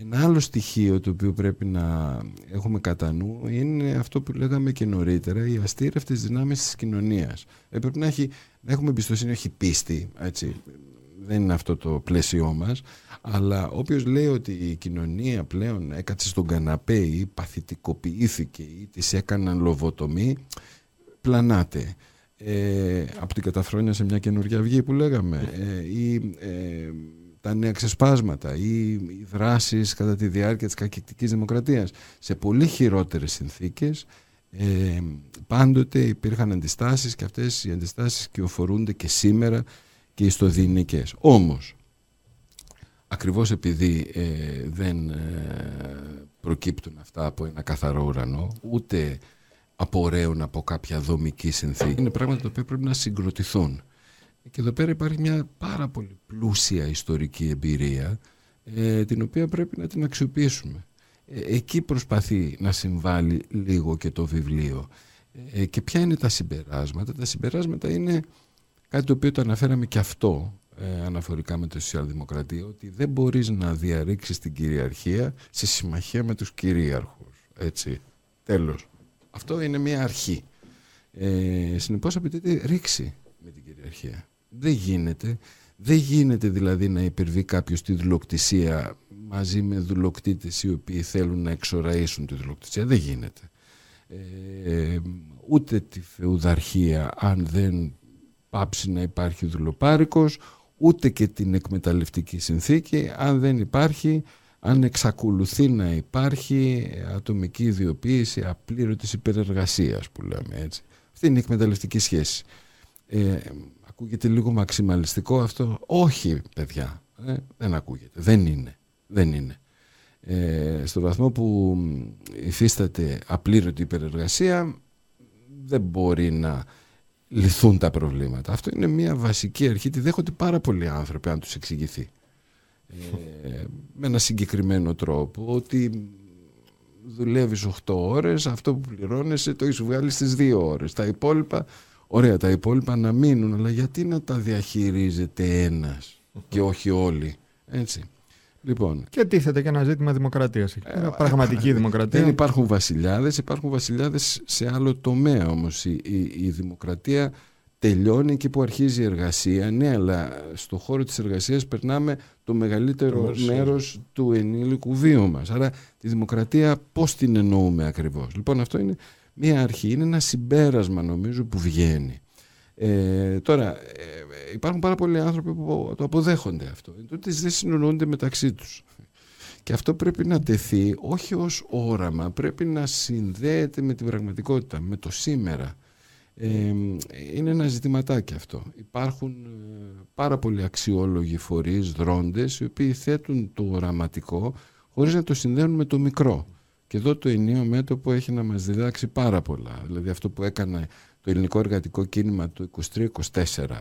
Ένα άλλο στοιχείο το οποίο πρέπει να έχουμε κατά νου είναι αυτό που λέγαμε και νωρίτερα, οι αστήρευτες δυνάμεις της κοινωνίας. Ε, πρέπει να, έχει, να έχουμε εμπιστοσύνη, όχι πίστη, έτσι. δεν είναι αυτό το πλαίσιό μας, αλλά όποιος λέει ότι η κοινωνία πλέον έκατσε στον καναπέ ή παθητικοποιήθηκε ή της έκαναν λοβοτομή, πλανάται. Ε, από την καταφρόνια σε μια καινούργια αυγή που λέγαμε ε, ή ε, τα νέα ξεσπάσματα ή οι δράσεις κατά τη διάρκεια της κακεκτικής δημοκρατίας σε πολύ χειρότερες συνθήκες ε, πάντοτε υπήρχαν αντιστάσεις και αυτές οι αντιστάσεις κυοφορούνται και σήμερα και ιστοδυνικές. Όμως, ακριβώς επειδή ε, δεν ε, προκύπτουν αυτά από ένα καθαρό ουρανό, ούτε απορρέουν από κάποια δομική συνθήκη, είναι πράγματα τα οποία πρέπει να συγκροτηθούν. Και εδώ πέρα υπάρχει μια πάρα πολύ πλούσια ιστορική εμπειρία ε, την οποία πρέπει να την αξιοποιήσουμε. Ε, εκεί προσπαθεί να συμβάλλει λίγο και το βιβλίο. Ε, και ποια είναι τα συμπεράσματα; Τα συμπεράσματα είναι κάτι το οποίο το αναφέραμε και αυτό αναφορικά με τη σοσιαλδημοκρατία ότι δεν μπορείς να διαρρήξεις την κυριαρχία σε συμμαχία με τους κυρίαρχους. Έτσι. Τέλος. Αυτό είναι μια αρχή. Ε, συνεπώς απαιτείται ρήξη με την κυριαρχία. Δεν γίνεται. Δεν γίνεται δηλαδή να υπερβεί κάποιος τη δουλοκτησία μαζί με δουλοκτήτες οι οποίοι θέλουν να εξοραίσουν τη δουλοκτησία. Δεν γίνεται. Ε, ούτε τη φεουδαρχία αν δεν πάψει να υπάρχει δουλοπάρικος ούτε και την εκμεταλλευτική συνθήκη αν δεν υπάρχει αν εξακολουθεί να υπάρχει ατομική ιδιοποίηση απλήρωτης υπερεργασίας που λέμε έτσι. Αυτή είναι η εκμεταλλευτική σχέση. Ε, Ακούγεται λίγο μαξιμαλιστικό αυτό. Όχι, παιδιά. Ε, δεν ακούγεται. Δεν είναι. Δεν είναι. Ε, στο βαθμό που υφίσταται απλήρωτη υπερεργασία δεν μπορεί να λυθούν τα προβλήματα. Αυτό είναι μια βασική αρχή. Τη δέχονται πάρα πολλοί άνθρωποι αν τους εξηγηθεί. Ε, με ένα συγκεκριμένο τρόπο ότι δουλεύεις 8 ώρες αυτό που πληρώνεσαι το έχεις βγάλει στις 2 ώρες τα υπόλοιπα Ωραία, τα υπόλοιπα να μείνουν, αλλά γιατί να τα διαχειρίζεται ένας και όχι όλοι. Έτσι. Λοιπόν, και τίθεται και ένα ζήτημα δημοκρατίας. Ε, πραγματική δημοκρατία. Δεν υπάρχουν βασιλιάδες, υπάρχουν βασιλιάδες σε άλλο τομέα όμως. Η, η, δημοκρατία τελειώνει εκεί που αρχίζει η εργασία. Ναι, αλλά στο χώρο της εργασίας περνάμε το μεγαλύτερο μέρος του ενήλικου βίου μας. Άρα τη δημοκρατία πώς την εννοούμε ακριβώς; Λοιπόν, αυτό είναι μία αρχή, είναι ένα συμπέρασμα νομίζω που βγαίνει. Ε, τώρα, ε, υπάρχουν πάρα πολλοί άνθρωποι που το αποδέχονται αυτό. Τότε δεν συνεννοούνται μεταξύ τους. Και αυτό πρέπει να τεθεί όχι ως όραμα, πρέπει να συνδέεται με την πραγματικότητα, με το σήμερα. Ε, είναι ένα ζητηματάκι αυτό. Υπάρχουν ε, πάρα πολλοί αξιόλογοι φορείς, δρόντες, οι οποίοι θέτουν το οραματικό χωρίς να το συνδέουν με το μικρό. Και εδώ το ενίο μέτωπο έχει να μας διδάξει πάρα πολλά. Δηλαδή αυτό που έκανε το ελληνικό εργατικό κίνημα το 23-24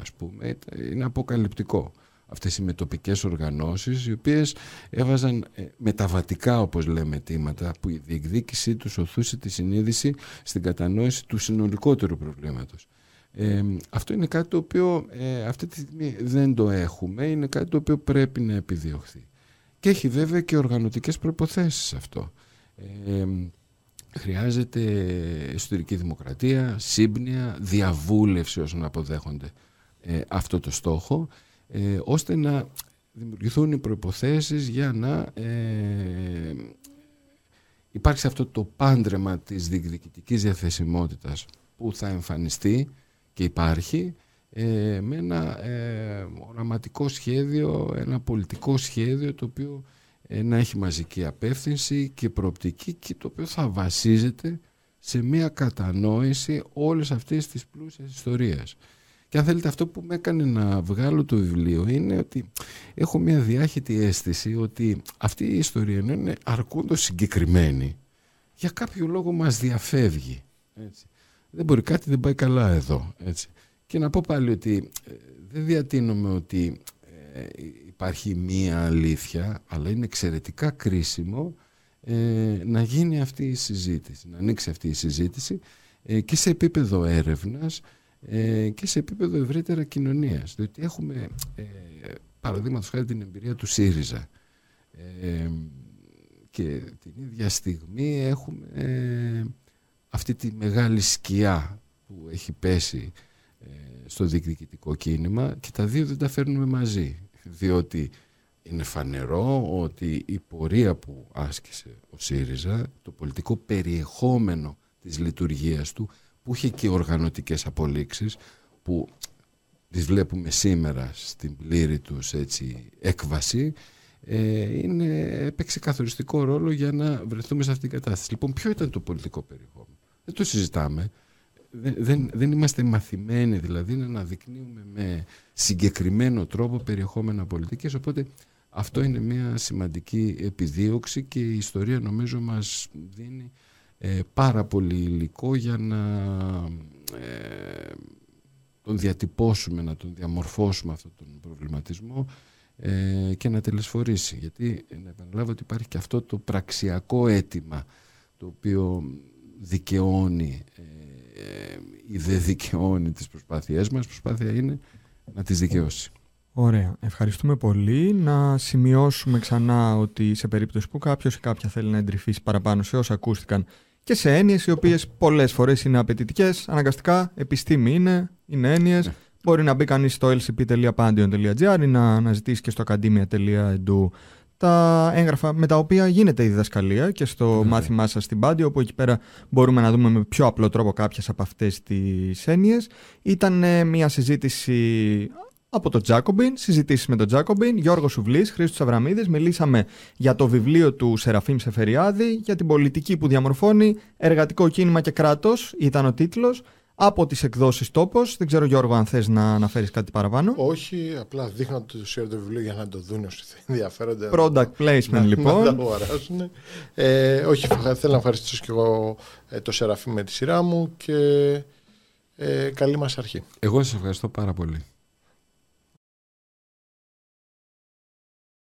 ας πούμε είναι αποκαλυπτικό. Αυτές οι μετοπικές οργανώσεις οι οποίες έβαζαν ε, μεταβατικά όπως λέμε αιτήματα που η διεκδίκησή τους οθούσε τη συνείδηση στην κατανόηση του συνολικότερου προβλήματος. Ε, αυτό είναι κάτι το οποίο ε, αυτή τη στιγμή δεν το έχουμε, είναι κάτι το οποίο πρέπει να επιδιωχθεί. Και έχει βέβαια και οργανωτικές προϋποθέσεις αυτό χρειάζεται εσωτερική δημοκρατία, σύμπνοια, διαβούλευση όσων αποδέχονται ε, αυτό το στόχο, ε, ώστε να δημιουργηθούν οι προϋποθέσεις για να ε, υπάρξει αυτό το πάντρεμα της διεκδικητικής διαθεσιμότητας που θα εμφανιστεί και υπάρχει ε, με ένα ε, οραματικό σχέδιο, ένα πολιτικό σχέδιο το οποίο ε, να έχει μαζική απεύθυνση και προοπτική και το οποίο θα βασίζεται σε μια κατανόηση όλες αυτές τις πλούσιες ιστορίες. Και αν θέλετε αυτό που με έκανε να βγάλω το βιβλίο είναι ότι έχω μια διάχυτη αίσθηση ότι αυτή η ιστορία είναι αρκούντος συγκεκριμένη για κάποιο λόγο μας διαφεύγει. Έτσι. Δεν μπορεί κάτι δεν πάει καλά εδώ. Έτσι. Και να πω πάλι ότι ε, δεν διατείνομαι ότι ε, υπάρχει μία αλήθεια, αλλά είναι εξαιρετικά κρίσιμο ε, να γίνει αυτή η συζήτηση, να ανοίξει αυτή η συζήτηση ε, και σε επίπεδο έρευνας ε, και σε επίπεδο ευρύτερα κοινωνίας. Διότι έχουμε, ε, παραδείγματος χάρη την εμπειρία του ΣΥΡΙΖΑ. Ε, και την ίδια στιγμή έχουμε ε, αυτή τη μεγάλη σκιά που έχει πέσει ε, στο διεκδικητικό κίνημα και τα δύο δεν τα φέρνουμε μαζί διότι είναι φανερό ότι η πορεία που άσκησε ο ΣΥΡΙΖΑ, το πολιτικό περιεχόμενο της λειτουργίας του, που είχε και οργανωτικές απολύξεις, που τις βλέπουμε σήμερα στην πλήρη τους έτσι, έκβαση, ε, είναι, έπαιξε καθοριστικό ρόλο για να βρεθούμε σε αυτήν την κατάσταση. Λοιπόν, ποιο ήταν το πολιτικό περιεχόμενο; Δεν το συζητάμε. Δεν, δεν, δεν είμαστε μαθημένοι δηλαδή να αναδεικνύουμε με συγκεκριμένο τρόπο περιεχόμενα πολιτικής, οπότε αυτό είναι μια σημαντική επιδίωξη και η ιστορία νομίζω μας δίνει ε, πάρα πολύ υλικό για να ε, τον διατυπώσουμε, να τον διαμορφώσουμε αυτόν τον προβληματισμό ε, και να τελεσφορήσει. Γιατί να επαναλάβω ότι υπάρχει και αυτό το πραξιακό αίτημα το οποίο δικαιώνει ή δεν δικαιώνει τις προσπάθειές μας. Η προσπάθεια είναι να τις δικαιώσει. Ωραία. Ευχαριστούμε πολύ. Να σημειώσουμε ξανά ότι σε περίπτωση που κάποιος ή κάποια θέλει να εντρυφήσει παραπάνω σε όσα ακούστηκαν και σε έννοιες οι οποίες πολλές φορές είναι απαιτητικές, αναγκαστικά επιστήμη είναι, είναι έννοιες. Ναι. Μπορεί να μπει κανείς στο lcp.pandion.gr ή να αναζητήσει και στο academia.edu τα έγγραφα με τα οποία γίνεται η διδασκαλία και στο mm. μάθημά σας στην Πάντιο, όπου εκεί πέρα μπορούμε να δούμε με πιο απλό τρόπο κάποιες από αυτές τις έννοιες. Ήταν μια συζήτηση από τον Τζάκομπιν, συζητήσεις με τον Τζάκομπιν, Γιώργος Σουβλής, Χρήστος Αβραμίδης. Μιλήσαμε για το βιβλίο του Σεραφείμ Σεφεριάδη, για την πολιτική που διαμορφώνει εργατικό κίνημα και κράτος, ήταν ο τίτλος. Από τις εκδόσεις Τόπος. Δεν ξέρω, Γιώργο, αν θες να αναφέρεις κάτι παραπάνω. Όχι, απλά δείχνω το το βιβλίο για να το δουν όσοι ενδιαφέρονται. Product placement, λοιπόν. Να το αγοράσουν. Ε, όχι, θέλω να ευχαριστήσω και εγώ ε, το Σεραφείμ με τη σειρά μου και ε, καλή μας αρχή. Εγώ σας ευχαριστώ πάρα πολύ.